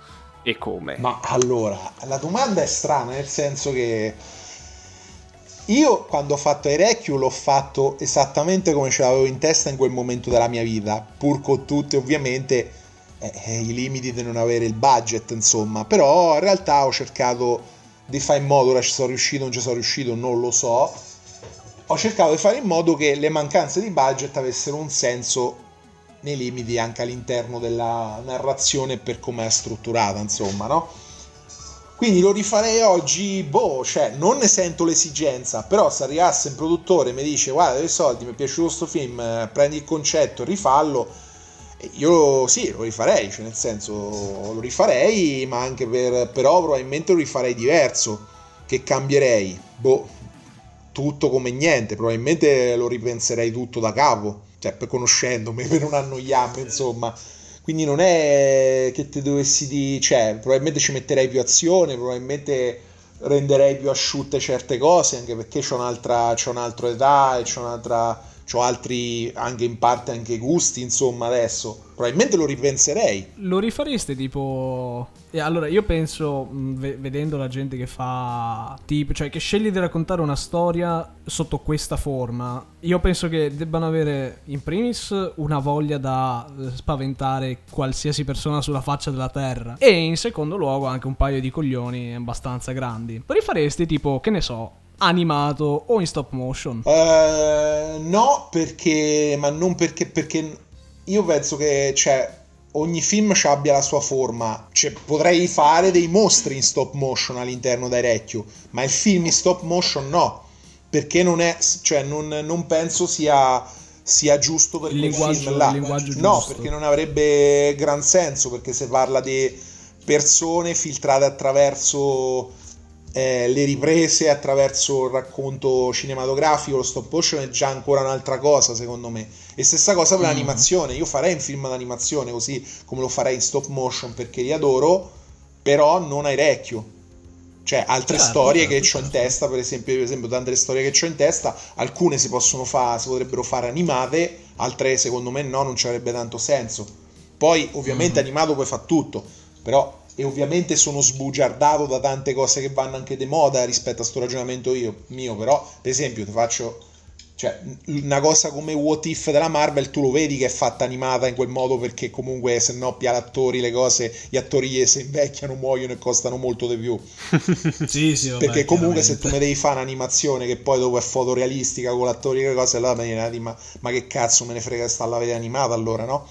[SPEAKER 4] E come?
[SPEAKER 5] Ma allora, la domanda è strana, nel senso che io quando ho fatto Airecchio l'ho fatto esattamente come ce l'avevo in testa in quel momento della mia vita, pur con tutte ovviamente eh, eh, i limiti di non avere il budget, insomma. Però in realtà ho cercato di fare in modo, ora ci sono riuscito, non ci sono riuscito, non lo so. Ho cercato di fare in modo che le mancanze di budget avessero un senso nei limiti anche all'interno della narrazione per come è strutturata, insomma, no? Quindi lo rifarei oggi, boh, cioè non ne sento l'esigenza, però se arrivasse un produttore e mi dice guarda dei soldi, mi è piaciuto questo film, eh, prendi il concetto, rifallo, io sì, lo rifarei, cioè nel senso lo rifarei, ma anche per, però probabilmente lo rifarei diverso. Che cambierei? Boh, tutto come niente, probabilmente lo ripenserei tutto da capo, cioè conoscendomi, per non annoiarmi, insomma. Quindi non è che ti dovessi dire, cioè probabilmente ci metterei più azione, probabilmente renderei più asciutte certe cose, anche perché c'ho un'altra, c'ho un'altra età e c'ho un'altra ho altri anche in parte anche gusti, insomma, adesso probabilmente lo ripenserei.
[SPEAKER 3] Lo rifareste tipo e allora io penso vedendo la gente che fa tipo, cioè che sceglie di raccontare una storia sotto questa forma, io penso che debbano avere in primis una voglia da spaventare qualsiasi persona sulla faccia della terra e in secondo luogo anche un paio di coglioni abbastanza grandi. Lo rifaresti tipo, che ne so, animato o in stop motion?
[SPEAKER 5] Uh, no, perché, ma non perché, perché io penso che, cioè, ogni film abbia la sua forma. Cioè, potrei fare dei mostri in stop motion all'interno di Recchio, ma il film in stop motion no, perché non è, cioè, non, non penso sia sia giusto per il
[SPEAKER 3] linguaggio,
[SPEAKER 5] là.
[SPEAKER 3] Il linguaggio
[SPEAKER 5] no, perché non avrebbe gran senso, perché se parla di persone filtrate attraverso eh, le riprese attraverso il racconto cinematografico, lo stop motion è già ancora un'altra cosa secondo me. E stessa cosa per mm. l'animazione, io farei un film d'animazione così come lo farei in stop motion perché li adoro, però non hai recchio. Cioè, altre certo, storie certo, che certo. ho in testa, per esempio, per esempio, tante storie che ho in testa, alcune si possono fare, si potrebbero fare animate, altre secondo me no, non ci avrebbe tanto senso. Poi, ovviamente, mm. animato puoi fare tutto, però e ovviamente sono sbugiardato da tante cose che vanno anche di moda rispetto a questo ragionamento io, mio, però per esempio ti faccio cioè, una cosa come What If della Marvel tu lo vedi che è fatta animata in quel modo perché comunque se no pia attori le cose gli attori se invecchiano muoiono e costano molto di più
[SPEAKER 3] sì, sì, vabbè,
[SPEAKER 5] perché comunque se tu mi devi fare un'animazione che poi dopo è fotorealistica con l'attori e le cose allora me ma, ma che cazzo me ne frega sta la vedere animata allora no?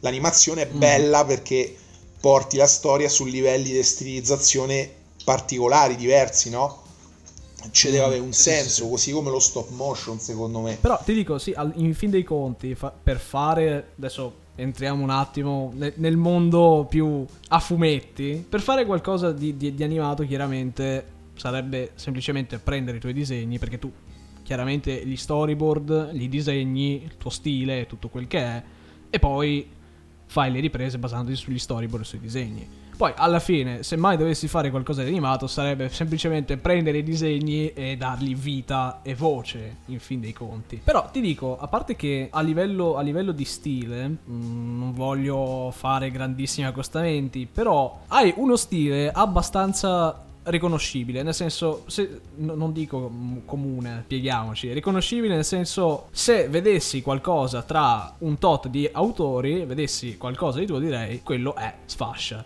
[SPEAKER 5] l'animazione è mm. bella mm. perché porti la storia su livelli di stilizzazione particolari, diversi, no? ci deve avere un senso, così come lo stop motion, secondo me.
[SPEAKER 3] Però ti dico, sì, in fin dei conti, fa- per fare adesso entriamo un attimo ne- nel mondo più a fumetti. Per fare qualcosa di, di- di animato, chiaramente sarebbe semplicemente prendere i tuoi disegni, perché tu chiaramente gli storyboard, li disegni, il tuo stile, tutto quel che è, e poi fai le riprese basandoti sugli storyboard e sui disegni. Poi alla fine, se mai dovessi fare qualcosa di animato, sarebbe semplicemente prendere i disegni e dargli vita e voce, in fin dei conti. Però ti dico, a parte che a livello, a livello di stile, mm, non voglio fare grandissimi accostamenti, però hai uno stile abbastanza riconoscibile, nel senso, se, no- non dico comune, spieghiamoci, riconoscibile nel senso, se vedessi qualcosa tra un tot di autori, vedessi qualcosa di tuo, direi, quello è sfascia.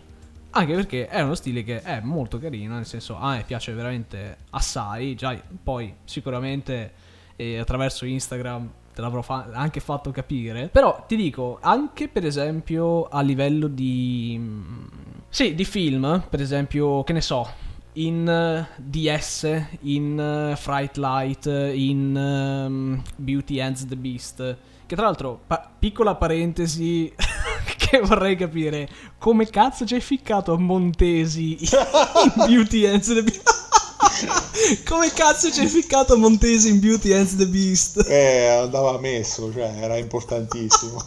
[SPEAKER 3] Anche perché è uno stile che è molto carino, nel senso a me piace veramente assai, già poi sicuramente eh, attraverso Instagram te l'avrò fa- anche fatto capire. Però ti dico, anche per esempio a livello di... mm, Sì, di film, per esempio, che ne so, in eh, DS, in eh, Fright Light, in ehm, Beauty and the Beast. Che tra l'altro, pa- piccola parentesi che vorrei capire, come cazzo ci hai ficcato Montesi in Beauty and the Beast? come cazzo ci hai ficcato Montesi in Beauty and the Beast?
[SPEAKER 5] Eh, andava messo, cioè era importantissimo.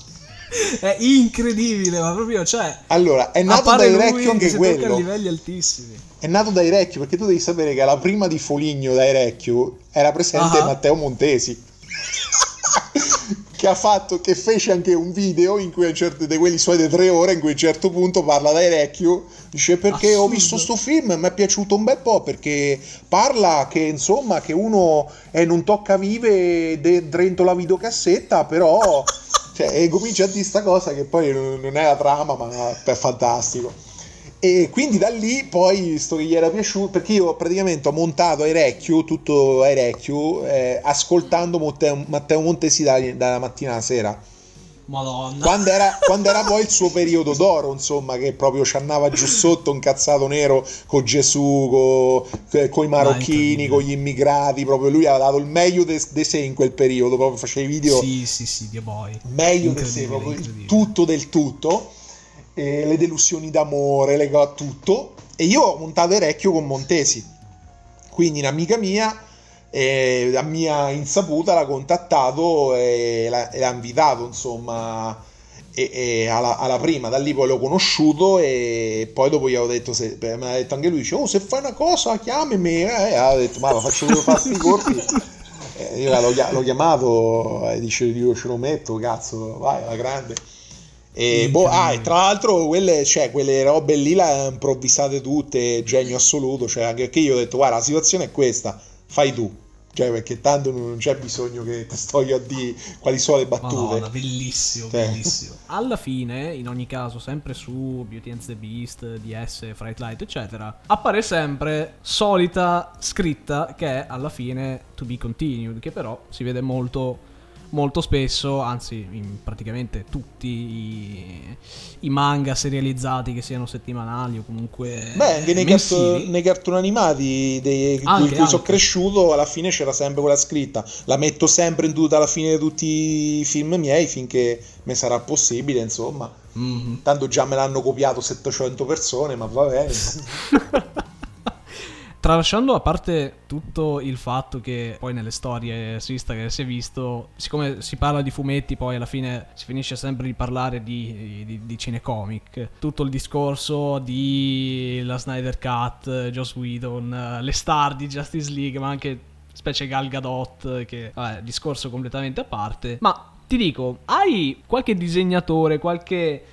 [SPEAKER 3] È incredibile, ma proprio, cioè...
[SPEAKER 5] Allora, è nato dai
[SPEAKER 3] che
[SPEAKER 5] anche
[SPEAKER 3] tocca a
[SPEAKER 5] quello.
[SPEAKER 3] livelli altissimi.
[SPEAKER 5] È nato dai Recchio perché tu devi sapere che alla prima di Foligno dai Recchio era presente
[SPEAKER 3] Ah.
[SPEAKER 5] Matteo Montesi. che ha fatto, che fece anche un video in cui a certo, di quelli suoi di tre ore in cui a un certo punto parla dai Recchio dice perché ho
[SPEAKER 3] Assurdo.
[SPEAKER 5] visto sto film e mi è piaciuto un bel po' perché parla che insomma che uno eh, non tocca vive de- dentro la videocassetta però cioè, e comincia a dire sta cosa che poi non è la trama ma è fantastico e quindi da lì poi, visto che gli era piaciuto, perché io praticamente ho montato Airecchio, tutto Airecchio, eh, ascoltando Matteo, Matteo Montesi da- dalla mattina alla sera.
[SPEAKER 3] Madonna.
[SPEAKER 5] Quando era, quando era poi il suo periodo d'oro, insomma, che proprio ci andava giù sotto un cazzato nero con Gesù, con i marocchini, con gli immigrati, proprio lui aveva dato il meglio di sé in quel periodo, proprio faceva i video
[SPEAKER 3] Sì, sì, sì, Dio boy.
[SPEAKER 5] meglio di sé, proprio il tutto del tutto, eh, le delusioni d'amore, le co- tutto. E io ho montato Erecchio con Montesi, quindi un'amica mia, eh, a mia insaputa, l'ha contattato e l'ha, e l'ha invitato, insomma, e- e alla, alla prima. Da lì poi l'ho conosciuto e poi dopo gli avevo detto, se, beh, mi ha detto anche lui, dice, oh se fai una cosa chiamami, eh, e ho detto, ma lo faccio io fare sti corpi. Eh, io l'ho, l'ho chiamato e dice io ce lo metto, cazzo, vai, alla grande. E, boh, ah, e tra l'altro quelle, cioè, quelle robe lì le ha improvvisate tutte, genio assoluto, cioè anche perché io ho detto guarda la situazione è questa, fai tu, cioè perché tanto non c'è bisogno che ti sto io a dire quali sono le battute.
[SPEAKER 3] Madonna, bellissimo,
[SPEAKER 5] Cioè.
[SPEAKER 3] bellissimo. Alla fine, in ogni caso, sempre su Beauty and the Beast, DS, Fright Light, eccetera, appare sempre solita scritta che è alla fine to be continued, che però si vede molto molto spesso, anzi in praticamente tutti i, i manga serializzati che siano settimanali o comunque
[SPEAKER 5] Beh, anche nei, carto- nei cartoni animati dei,
[SPEAKER 3] Anche,
[SPEAKER 5] in cui sono
[SPEAKER 3] anche.
[SPEAKER 5] cresciuto, alla fine c'era sempre quella scritta. La metto sempre in tutta alla fine di tutti i film miei finché mi sarà possibile, insomma.
[SPEAKER 3] Mhm.
[SPEAKER 5] Tanto già me l'hanno copiato 700 persone, ma va bene.
[SPEAKER 3] Tralasciando a parte tutto il fatto che poi nelle storie su Instagram si è visto, siccome si parla di fumetti, poi alla fine si finisce sempre di parlare di, di, di cinecomic. Tutto il discorso di la Snyder Cut, Joss Whedon, le star di Justice League, ma anche specie Gal Gadot, che vabbè, discorso completamente a parte. Ma ti dico, hai qualche disegnatore, qualche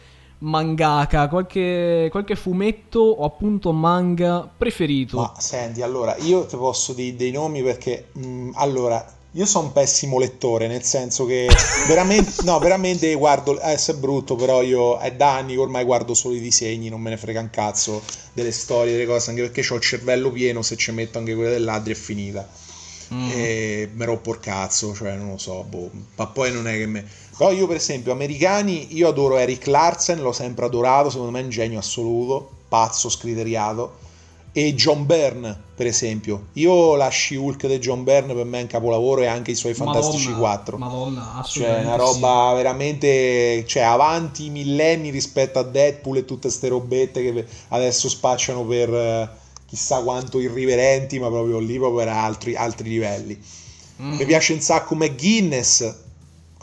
[SPEAKER 3] mangaka, qualche, qualche fumetto o appunto manga preferito?
[SPEAKER 5] Ma senti, allora, io ti posso dire dei nomi perché, mh, allora, io sono un pessimo lettore, nel senso che veramente, no, veramente guardo, eh, se è brutto, però io è da anni che ormai guardo solo i disegni, non me ne frega un cazzo delle storie, delle cose, anche perché ho il cervello pieno, se ci metto anche quelle del ladri è finita.
[SPEAKER 3] Mm.
[SPEAKER 5] E mi rompo il cazzo, cioè non lo so, boh, ma poi non è che me... Però io per esempio, americani, io adoro Eric Larsen, l'ho sempre adorato, secondo me è un genio assoluto, pazzo, scriteriato. e John Byrne, per esempio. Io la She-Hulk di John Byrne per me è un capolavoro e anche i suoi Fantastici
[SPEAKER 3] Madonna,
[SPEAKER 5] 4.
[SPEAKER 3] Madonna,
[SPEAKER 5] Cioè,
[SPEAKER 3] assolutamente.
[SPEAKER 5] una roba veramente. Cioè, avanti millenni rispetto a Deadpool e tutte ste robette che adesso spacciano per eh, chissà quanto irriverenti, ma proprio lì proprio era altri, altri livelli.
[SPEAKER 3] Mm.
[SPEAKER 5] Mi piace un sacco McGuinness,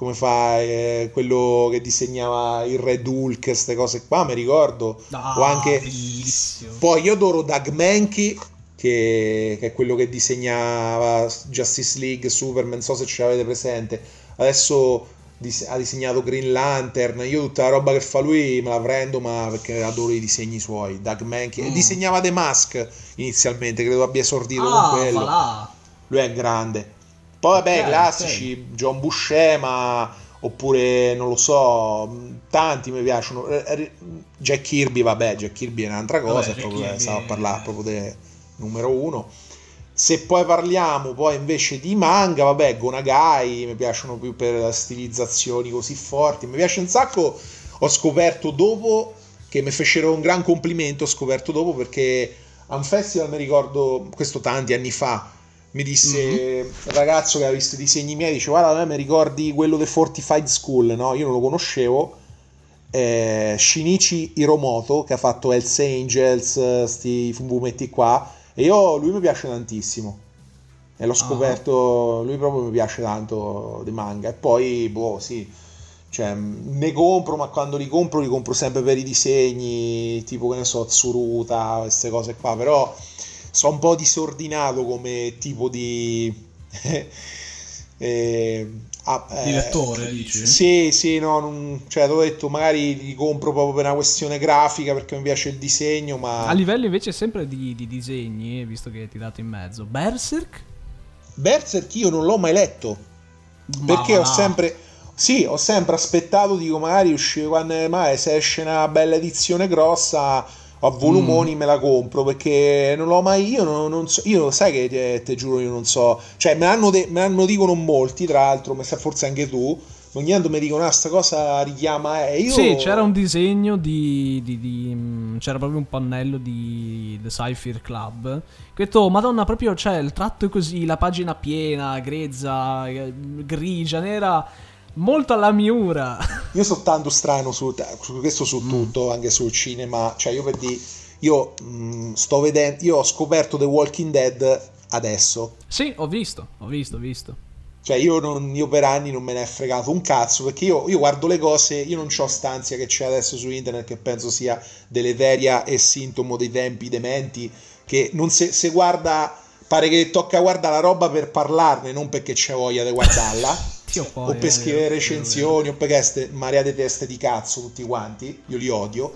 [SPEAKER 5] come fa eh, quello che disegnava il Red Hulk, queste cose qua, mi ricordo.
[SPEAKER 3] Ah,
[SPEAKER 5] o anche.
[SPEAKER 3] bellissimo.
[SPEAKER 5] Poi io adoro Doug Mankey, che, che è quello che disegnava Justice League, Superman, non so se ce l'avete presente. Adesso dis- ha disegnato Green Lantern. Io tutta la roba che fa lui me la prendo, ma perché adoro i disegni suoi. Doug Mankey.
[SPEAKER 3] Mm.
[SPEAKER 5] Disegnava The Mask inizialmente, credo abbia esordito
[SPEAKER 3] Ah,
[SPEAKER 5] con quello.
[SPEAKER 3] va là.
[SPEAKER 5] Lui è grande. Poi vabbè,
[SPEAKER 3] Ok,
[SPEAKER 5] classici, John Buscema, oppure non lo so, tanti mi piacciono. Eh, eh, Jack Kirby, vabbè, Jack Kirby è un'altra cosa,
[SPEAKER 3] Vabbè,
[SPEAKER 5] proprio,
[SPEAKER 3] Kirby-
[SPEAKER 5] stavo a parlare proprio del numero uno. Se poi parliamo poi invece di manga, vabbè, Gonagai, mi piacciono più per stilizzazioni così forti. Mi piace un sacco, ho scoperto dopo che mi fecero un gran complimento, ho scoperto dopo perché a un festival mi ricordo, questo tanti anni fa, mi disse il ragazzo che aveva visto i disegni miei, dice guarda, a me mi ricordi quello The Fortified School, no? Io non lo conoscevo. Eh, Shinichi Hiromoto che ha fatto Hells Angels, eh, sti fumetti qua, e io lui mi piace tantissimo. E l'ho scoperto, lui proprio mi piace tanto di manga. E poi, boh, sì, cioè, ne compro, ma quando li compro, li compro sempre per i disegni, tipo che ne so, Tsuruta, queste cose qua. Però sono un po' disordinato come tipo di. eh, ah,
[SPEAKER 3] Di
[SPEAKER 5] eh,
[SPEAKER 3] lettore, dici?
[SPEAKER 5] Sì, sì, no, non- cioè, t'ho detto, magari li compro proprio per una questione grafica perché mi piace il disegno, ma.
[SPEAKER 3] A livello invece sempre di, di disegni, visto che ti dato in mezzo, Berserk?
[SPEAKER 5] Berserk io non l'ho mai letto.
[SPEAKER 3] Ma
[SPEAKER 5] Perché
[SPEAKER 3] va
[SPEAKER 5] ho sempre. Sì, ho sempre aspettato, dico, magari uscire quando mai se esce una bella edizione grossa a volumoni me la compro perché non l'ho mai io non, non so io sai che te, te giuro io non so cioè me l'hanno, de- me l'hanno dicono molti tra l'altro ma forse anche tu ogni tanto mi dicono ah sta cosa richiama eh io
[SPEAKER 3] Sì, c'era un disegno di, di- di- mm, c'era proprio un pannello di The Cypher Club. Che ho detto, madonna, proprio c'è il tratto è così, la pagina piena, grezza, eh, grigia, nera, molto alla Miura.
[SPEAKER 5] Io sono tanto strano su, su questo su tutto, anche sul cinema. Cioè, io per dire, io mh, sto vedendo, io ho scoperto The Walking Dead adesso.
[SPEAKER 3] sì, ho visto, ho visto, ho visto.
[SPEAKER 5] Cioè, io, non- io per anni non me ne è fregato un cazzo perché io, io guardo le cose, io non ho stanzia che c'è adesso su internet che penso sia deleteria e sintomo dei tempi dementi. Che non se, se guarda, pare che tocca guardare la roba per parlarne, non perché c'è voglia di guardarla.
[SPEAKER 3] Poi,
[SPEAKER 5] o per
[SPEAKER 3] eh,
[SPEAKER 5] scrivere
[SPEAKER 3] vero,
[SPEAKER 5] recensioni o perché ste marea di teste di cazzo tutti quanti. Io li odio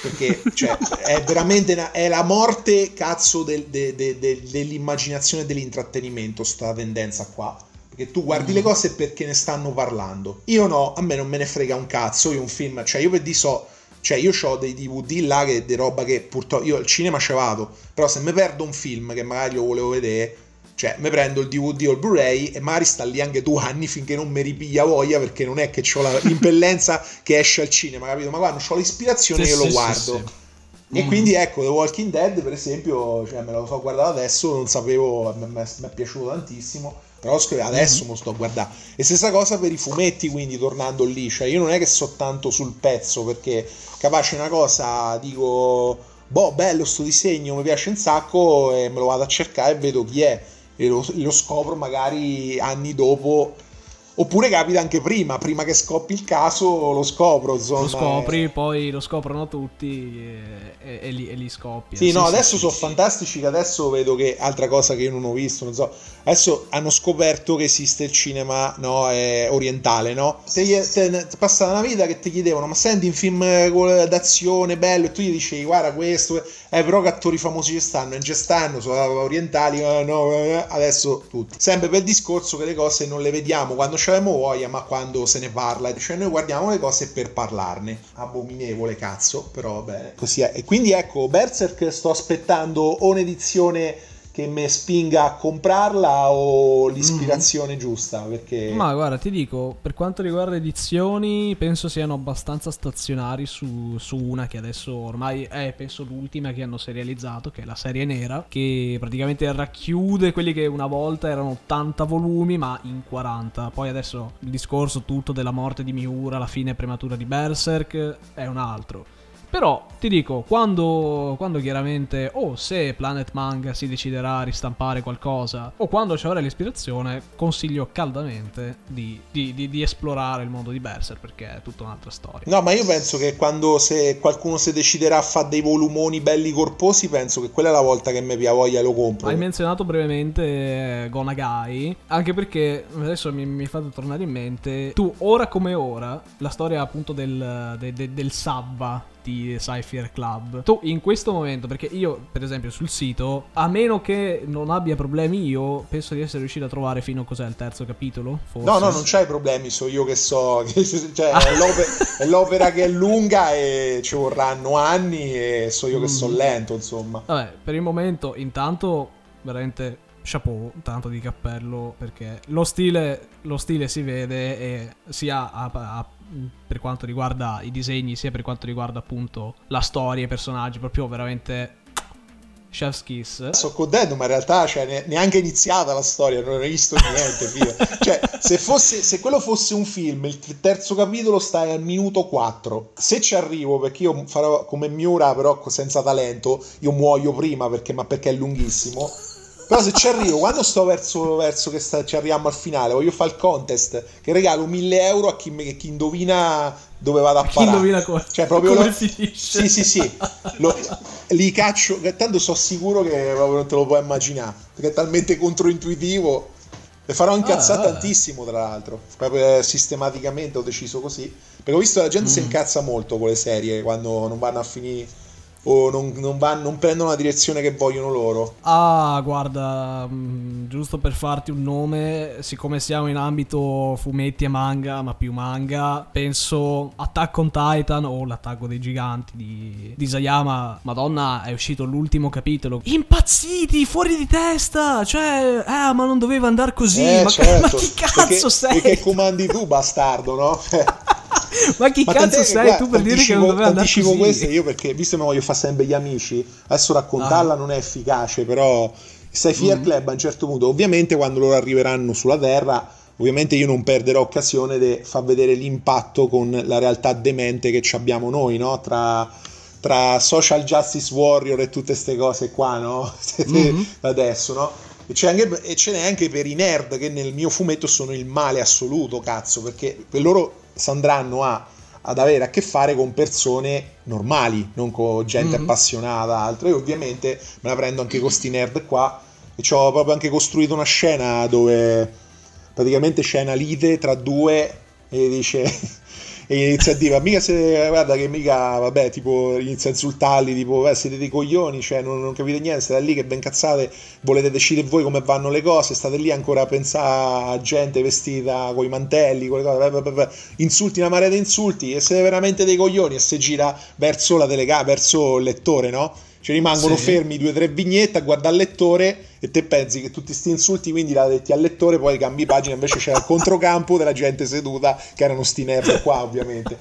[SPEAKER 5] perché cioè, è veramente una- è la morte cazzo del- de- de- de- dell'immaginazione e dell'intrattenimento sta tendenza qua. Perché tu guardi
[SPEAKER 3] Mm.
[SPEAKER 5] le cose perché ne stanno parlando. Io no a me non me ne frega un cazzo io un film cioè io per di so cioè io ho dei DVD là che di roba che purtroppo io al cinema ci vado però se mi perdo un film che magari lo volevo vedere cioè, mi prendo il DVD o il Blu-ray e magari sta lì anche due anni finché non mi ripiglia voglia perché non è che ho la- l'impellenza che esce al cinema, capito? Ma guarda, ho l'ispirazione
[SPEAKER 3] Sì,
[SPEAKER 5] io lo
[SPEAKER 3] sì,
[SPEAKER 5] guardo.
[SPEAKER 3] sì.
[SPEAKER 5] E
[SPEAKER 3] Mm.
[SPEAKER 5] quindi ecco, The Walking Dead, per esempio, cioè, me lo so guardato adesso, non sapevo, mi è, piaciuto tantissimo, però sc- adesso me lo sto a guardare. E stessa cosa per i fumetti, quindi tornando lì, cioè io non è che so tanto sul pezzo, perché capace una cosa, dico, boh, bello sto disegno, mi piace un sacco, e me lo vado a cercare e vedo chi è, e lo, lo scopro magari anni dopo. Oppure capita anche prima, prima che scoppi il caso lo scopro. Insomma,
[SPEAKER 3] Lo scopri,
[SPEAKER 5] eh.
[SPEAKER 3] poi lo scoprono tutti e, e- e li, e li scoppia.
[SPEAKER 5] Sì, no, adesso
[SPEAKER 3] sì,
[SPEAKER 5] sono
[SPEAKER 3] sì.
[SPEAKER 5] fantastici che adesso vedo che altra cosa che io non ho visto, non so. Adesso hanno scoperto che esiste il cinema no, eh, orientale, no? Te, te, te- passava una vita che ti chiedevano, ma senti un film eh, con- d'azione bello e tu gli dicevi, guarda questo, eh, però che attori famosi ci stanno, non ci stanno, sono orientali, eh, no, eh, adesso tutti. Sempre per il discorso che le cose non le vediamo quando abbiamo voglia, ma quando se ne parla. Cioè noi guardiamo le cose per parlarne. Abominevole cazzo, però va bene. Così è. E quindi ecco, Berserk sto aspettando o un'edizione che mi spinga a comprarla o l'ispirazione giusta? Perché...
[SPEAKER 3] Ma guarda, ti dico, per quanto riguarda edizioni, penso siano abbastanza stazionari su, su una che adesso ormai è, penso, l'ultima che hanno serializzato, che è la serie nera, che praticamente racchiude quelli che una volta erano 80 volumi, ma in 40. Poi adesso il discorso tutto della morte di Miura, la fine prematura di Berserk, è un altro. Però ti dico, quando, quando chiaramente, o se Planet Manga si deciderà a ristampare qualcosa, o quando ci avrà l'ispirazione, consiglio caldamente di, di, di, di esplorare il mondo di Berserk perché è tutta un'altra storia.
[SPEAKER 5] No, ma io penso che quando se qualcuno si deciderà a fare dei volumoni belli corposi, penso che quella è la volta che mi pia voglia lo compro.
[SPEAKER 3] Hai menzionato brevemente Gonagai, anche perché adesso mi, mi fate tornare in mente, tu ora come ora, la storia appunto del, de, de, del Sabba di Cypher Club. Tu in questo momento, perché io per esempio sul sito, a meno che non abbia problemi io, penso di essere riuscito a trovare fino a cos'è il terzo capitolo? Forse.
[SPEAKER 5] No, no, non c'hai problemi, so io che so, che, cioè, è, l'opera, è, l'opera, che è lunga e ci vorranno anni e so io che mm. sono lento, insomma.
[SPEAKER 3] Vabbè, per il momento intanto veramente chapeau, tanto di cappello, perché lo stile, lo stile si vede e sia a, a, per quanto riguarda i disegni, sia per quanto riguarda appunto la storia, i personaggi, proprio veramente Chef's Kiss.
[SPEAKER 5] So codendo, ma in realtà cioè, neanche iniziata la storia, non ho visto niente. cioè, se, fosse, se quello fosse un film, il terzo capitolo stai al minuto 4. Se ci arrivo, perché io farò come Miura, però senza talento, io muoio prima perché, ma perché è lunghissimo però se ci arrivo, quando sto verso, verso che sta, ci arriviamo al finale, voglio fare il contest che regalo 1000 euro a chi, chi indovina dove vado a parare. Chi indovina
[SPEAKER 3] come,
[SPEAKER 5] cioè, proprio
[SPEAKER 3] come
[SPEAKER 5] lo,
[SPEAKER 3] finisce.
[SPEAKER 5] Sì, sì, sì. Lo, li caccio, tanto sono sicuro che proprio non te lo puoi immaginare, perché è talmente controintuitivo. E farò incazzare ah, tantissimo, tra l'altro. Proprio eh, sistematicamente ho deciso così. Perché ho visto che la gente mm. si incazza molto con le serie quando non vanno a finire o non, non, van, non, prendono la direzione che vogliono loro?
[SPEAKER 3] Ah, guarda, mm, giusto per farti un nome, siccome siamo in ambito fumetti e manga, ma più manga, penso Attack on Titan o l'attacco dei giganti di, di Sayama. Madonna, è uscito l'ultimo capitolo. Impazziti, fuori di testa! Cioè, eh, ma non doveva andare così.
[SPEAKER 5] Eh,
[SPEAKER 3] ma,
[SPEAKER 5] certo,
[SPEAKER 3] ma chi cazzo
[SPEAKER 5] perché,
[SPEAKER 3] sei?
[SPEAKER 5] Perché comandi tu, bastardo, no?
[SPEAKER 3] Ma chi Ma cazzo sei guarda, tu per dire che non doveva andare
[SPEAKER 5] anticipo così? questo io perché, visto che voglio fare sempre gli amici, adesso raccontarla ah. non è efficace, però stai Fear mm. Club a un certo punto, ovviamente quando loro arriveranno sulla Terra, ovviamente io non perderò occasione di far vedere l'impatto con la realtà demente che abbiamo noi, no? Tra, tra social justice warrior e tutte queste cose qua, no? Mm-hmm. Adesso, no? E, c'è anche, e ce n'è anche per i nerd che nel mio fumetto sono il male assoluto, cazzo, perché per loro andranno a, ad avere a che fare con persone normali, non con gente mm-hmm. appassionata, altro. E ovviamente me la prendo anche con sti nerd qua. E ci ho proprio anche costruito una scena dove praticamente c'è una lite tra due e dice e inizia a dire mica se guarda che mica vabbè tipo inizia a insultarli tipo eh, siete dei coglioni cioè non, non, capite niente state lì che ben cazzate volete decidere voi come vanno le cose state lì ancora a pensare a gente vestita con i mantelli con le cose beh, beh, beh, insulti una marea di insulti e siete veramente dei coglioni e si gira verso la telecamera verso il lettore no? Ci rimangono sì. fermi due o tre vignette a guardare il lettore e te pensi che tutti questi insulti quindi la detti al lettore poi cambi pagina invece c'era il controcampo della gente seduta che erano sti nerd qua ovviamente.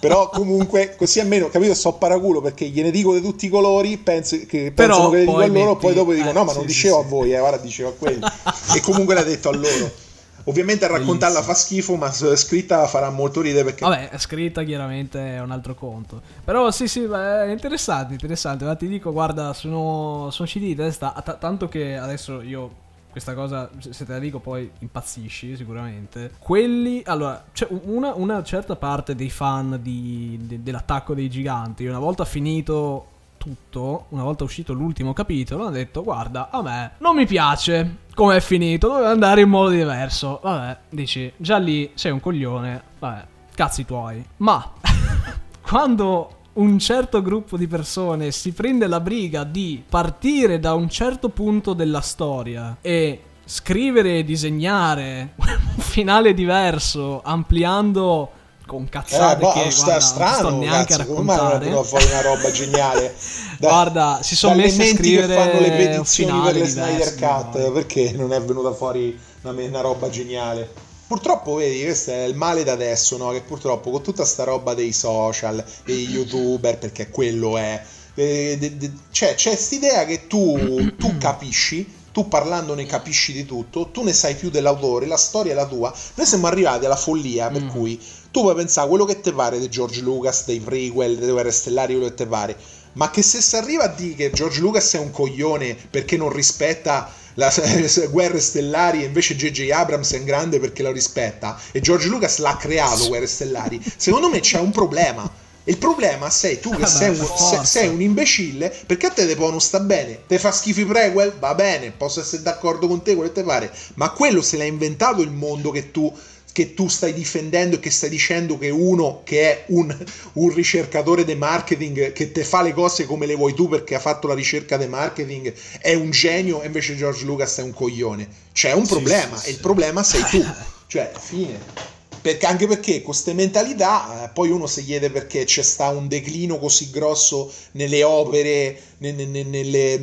[SPEAKER 5] Però comunque così almeno capito so paraculo perché gliene dico di tutti i colori penso, che pensano che le dico a loro metti... poi dopo dico eh, no ma sì, non dicevo sì, a voi eh, ora dicevo a quelli. E comunque l'ha detto a loro Ovviamente a raccontarla Bellissimo. fa schifo, ma scritta farà molto ridere perché...
[SPEAKER 3] Vabbè, scritta chiaramente è un altro conto. Però sì, sì, è interessante, interessante. Ma ti dico, guarda, sono, sono CD di testa, t- tanto che adesso io questa cosa, se te la dico poi impazzisci sicuramente. Quelli, allora, c'è una, una certa parte dei fan di, de, dell'attacco dei giganti, una volta finito tutto, una volta uscito l'ultimo capitolo, hanno detto guarda, a me non mi piace come è finito, doveva andare in modo diverso. Vabbè, dici, già lì sei un coglione, vabbè, cazzi tuoi. Ma quando un certo gruppo di persone si prende la briga di partire da un certo punto della storia e scrivere e disegnare un finale diverso, ampliando con cazzate
[SPEAKER 5] eh, boh,
[SPEAKER 3] che guarda,
[SPEAKER 5] strano,
[SPEAKER 3] non sto neanche
[SPEAKER 5] cazzo,
[SPEAKER 3] a raccontare.
[SPEAKER 5] venuta fuori una roba geniale? Da-
[SPEAKER 3] Guarda, si sono messi a scrivere
[SPEAKER 5] che fanno le petizioni per le Snyder Cut,
[SPEAKER 3] no?
[SPEAKER 5] perché non è venuta fuori una, una roba geniale? Purtroppo, vedi, questo è il male da adesso, no? Che purtroppo con tutta sta roba dei social, dei youtuber, perché quello è... eh, de- de- cioè, c'è quest'idea che tu, tu capisci, tu parlando ne capisci di tutto, tu ne sai più dell'autore, la storia è la tua. Noi siamo arrivati alla follia per
[SPEAKER 3] Mm.
[SPEAKER 5] cui tu puoi pensare quello che ti pare di George Lucas, dei prequel, dei Guerre Stellari, quello che ti pare. Ma che se si arriva a dire che George Lucas è un coglione perché non rispetta la Guerre Stellari e invece J.J. Abrams è un grande perché lo rispetta e George Lucas l'ha creato Guerre Stellari, secondo me c'è un problema. Il problema sei tu che
[SPEAKER 3] Vabbè,
[SPEAKER 5] sei, un, se- sei un imbecille perché a te te può non sta bene. Te fa schifo i prequel? Va bene, posso essere d'accordo con te, quello che te pare. Ma quello se l'ha inventato il mondo che tu che tu stai difendendo e che stai dicendo che uno che è un, un ricercatore di marketing che te fa le cose come le vuoi tu perché ha fatto la ricerca di marketing è un genio e invece George Lucas è un coglione. C'è un
[SPEAKER 3] Sì,
[SPEAKER 5] problema
[SPEAKER 3] sì,
[SPEAKER 5] e il
[SPEAKER 3] sì.
[SPEAKER 5] problema sei tu. Cioè, fine. Perché, anche perché con queste mentalità eh, poi uno si chiede perché c'è sta un declino così grosso nelle opere ne- ne- ne- nelle,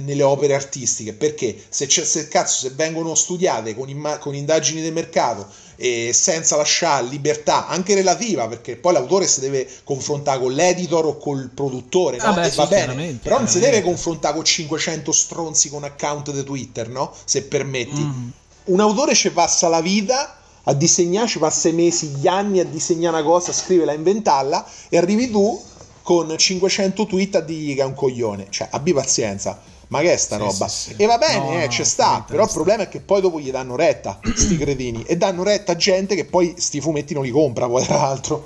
[SPEAKER 5] nelle- opere artistiche perché se, c'è, se cazzo se vengono studiate con, imma- con indagini di mercato e senza lasciare libertà anche relativa perché poi l'autore si deve confrontare con l'editor o col produttore no?
[SPEAKER 3] Ah beh,
[SPEAKER 5] e
[SPEAKER 3] sì,
[SPEAKER 5] va bene però non si deve confrontare con 500 stronzi con account di Twitter no? se permetti
[SPEAKER 3] Mm.
[SPEAKER 5] un autore ci passa la vita a disegnare, ci passa i mesi, gli anni a disegnare una cosa, a scriverla, a inventarla e arrivi tu con 500 tweet a dirgli che è un coglione. Cioè, abbi pazienza. Ma che è sta
[SPEAKER 3] Sì,
[SPEAKER 5] roba?
[SPEAKER 3] sì, sì.
[SPEAKER 5] E va bene,
[SPEAKER 3] No,
[SPEAKER 5] eh, ci sta. Però il problema è che poi dopo gli danno retta, sti cretini. E danno retta a gente che poi sti fumetti non li compra, poi tra l'altro.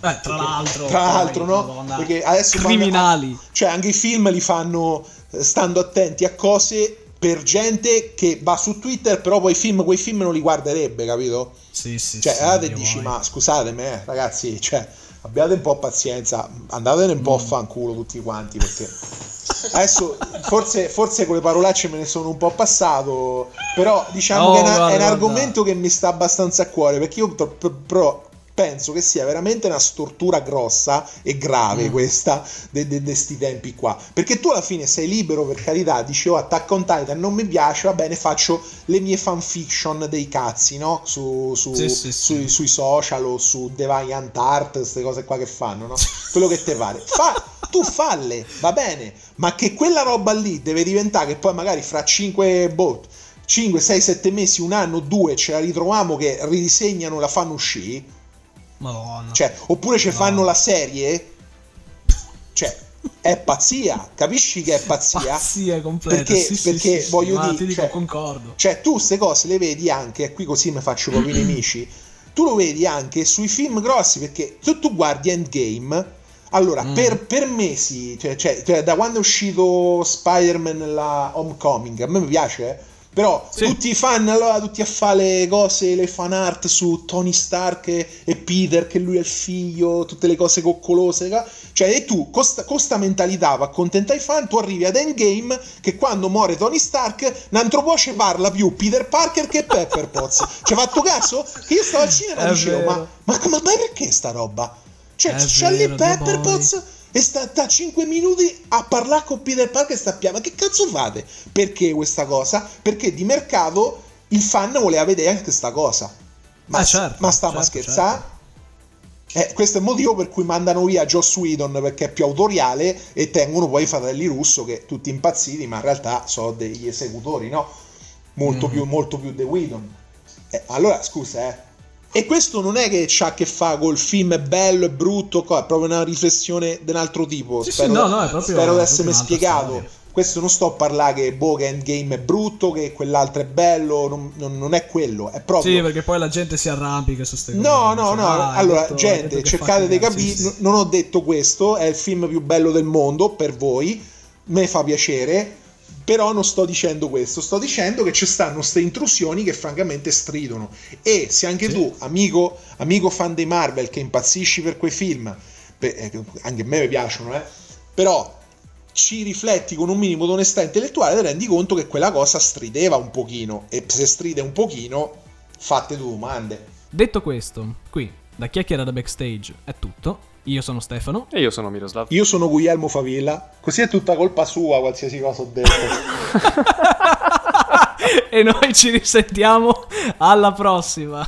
[SPEAKER 3] Eh, tra l'altro,
[SPEAKER 5] Tra
[SPEAKER 3] poi,
[SPEAKER 5] l'altro, no?
[SPEAKER 3] Madonna.
[SPEAKER 5] Perché adesso
[SPEAKER 3] criminali.
[SPEAKER 5] cioè, anche i film li fanno eh, stando attenti a cose per gente che va su Twitter, però poi film, quei film non li guarderebbe, capito?
[SPEAKER 3] Sì, sì,
[SPEAKER 5] Cioè,
[SPEAKER 3] sì,
[SPEAKER 5] e
[SPEAKER 3] Dio
[SPEAKER 5] dici,
[SPEAKER 3] vuoi.
[SPEAKER 5] ma scusatemi, eh, ragazzi, cioè, abbiate un po' pazienza, andatene un po' a fanculo tutti quanti, perché adesso forse, forse con le parolacce me ne sono un po' passato, però diciamo
[SPEAKER 3] No,
[SPEAKER 5] che è, una-
[SPEAKER 3] guarda,
[SPEAKER 5] è un
[SPEAKER 3] guarda.
[SPEAKER 5] argomento che mi sta abbastanza a cuore, perché io pro- pro- penso che sia veramente una stortura grossa e grave
[SPEAKER 3] Mm.
[SPEAKER 5] questa di questi tempi qua, perché tu alla fine sei libero, per carità, dici, oh, Attack on Titan non mi piace, va bene, faccio le mie fanfiction dei cazzi, no? Su, su-
[SPEAKER 3] Sì, sì, sì.
[SPEAKER 5] sui, sui social o su Deviant Art, queste cose qua che fanno, no? Quello che te pare. Fa, tu falle, va bene, ma che quella roba lì deve diventare che poi magari fra 5 bot 5, 6, 7 mesi, un anno, due, ce la ritroviamo che ridisegnano, la fanno uscire.
[SPEAKER 3] Madonna.
[SPEAKER 5] Cioè, oppure ci
[SPEAKER 3] No.
[SPEAKER 5] fanno la serie. Cioè, è pazzia, capisci che è pazzia?
[SPEAKER 3] Pazzia completa.
[SPEAKER 5] Perché,
[SPEAKER 3] sì, sì,
[SPEAKER 5] perché
[SPEAKER 3] sì, sì,
[SPEAKER 5] voglio
[SPEAKER 3] ma
[SPEAKER 5] dire, cioè,
[SPEAKER 3] concordo.
[SPEAKER 5] cioè, tu queste cose le vedi anche, e qui così mi faccio proprio i nemici. Tu lo vedi anche sui film grossi, perché se tu guardi Endgame, allora
[SPEAKER 3] Mm.
[SPEAKER 5] per, per mesi, cioè, cioè, cioè, da quando è uscito Spider-Man la Homecoming, a me mi piace, eh, però
[SPEAKER 3] Sì.
[SPEAKER 5] tutti i fan, allora, tutti a fare le cose, le fan art su Tony Stark e, Peter, che lui è il figlio, tutte le cose coccolose, cioè, e tu, con sta, con sta mentalità, per accontentare i fan, tu arrivi ad Endgame che quando muore Tony Stark, ci parla più Peter Parker che Pepper Potts. Ci hai fatto caso? Che io stavo al cinema e dicevo, ma, ma, ma, perché sta roba? Cioè, c'è lì Pepper. Potts e sta da 5 minuti a parlare con Peter Parker e sta. Ma che cazzo fate? Perché questa cosa? Perché di mercato il fan voleva vedere anche questa cosa. Ma,
[SPEAKER 3] Eh, certo,
[SPEAKER 5] ma sta
[SPEAKER 3] certo,
[SPEAKER 5] a scherzare? Eh, questo è il motivo per cui mandano via Joss Whedon perché è più autoriale e tengono poi i fratelli Russo che tutti impazziti ma in realtà sono degli esecutori, no? Molto
[SPEAKER 3] Mhm.
[SPEAKER 5] più, molto più di Whedon. Eh, allora, scusa, eh. E questo non è che c'ha a che fa col film è bello e brutto, è proprio una riflessione di un altro tipo.
[SPEAKER 3] Sì, sì,
[SPEAKER 5] spero
[SPEAKER 3] no, no, è proprio-
[SPEAKER 5] spero
[SPEAKER 3] è
[SPEAKER 5] di essermi spiegato.
[SPEAKER 3] storia.
[SPEAKER 5] Questo non sto a parlare che boh, che Endgame è brutto, che quell'altro è bello, non, non- non è quello, è proprio...
[SPEAKER 3] Sì, perché poi la gente si arrampica su queste cose.
[SPEAKER 5] No, no, no.
[SPEAKER 3] "Ah,
[SPEAKER 5] allora,
[SPEAKER 3] detto-
[SPEAKER 5] gente, cercate di
[SPEAKER 3] cagare".
[SPEAKER 5] capire.
[SPEAKER 3] Sì, sì.
[SPEAKER 5] Non ho detto questo. È il film più bello del mondo per voi. Me fa piacere. Però non sto dicendo questo. Sto dicendo che ci stanno queste intrusioni che francamente stridono. E se anche
[SPEAKER 3] Sì.
[SPEAKER 5] tu, amico, amico fan dei Marvel, che impazzisci per quei film, per- eh, anche a me mi piacciono, eh. Però ci rifletti con un minimo di onestà intellettuale, ti rendi conto che quella cosa strideva un pochino. E se stride un pochino, fatte due domande.
[SPEAKER 3] Detto questo, qui Da chiacchiera da backstage è tutto. Io sono Stefano.
[SPEAKER 4] E io sono Miroslav.
[SPEAKER 5] Io sono Guglielmo Favilla, così è tutta colpa sua qualsiasi cosa ho detto.
[SPEAKER 3] e noi ci risentiamo alla prossima.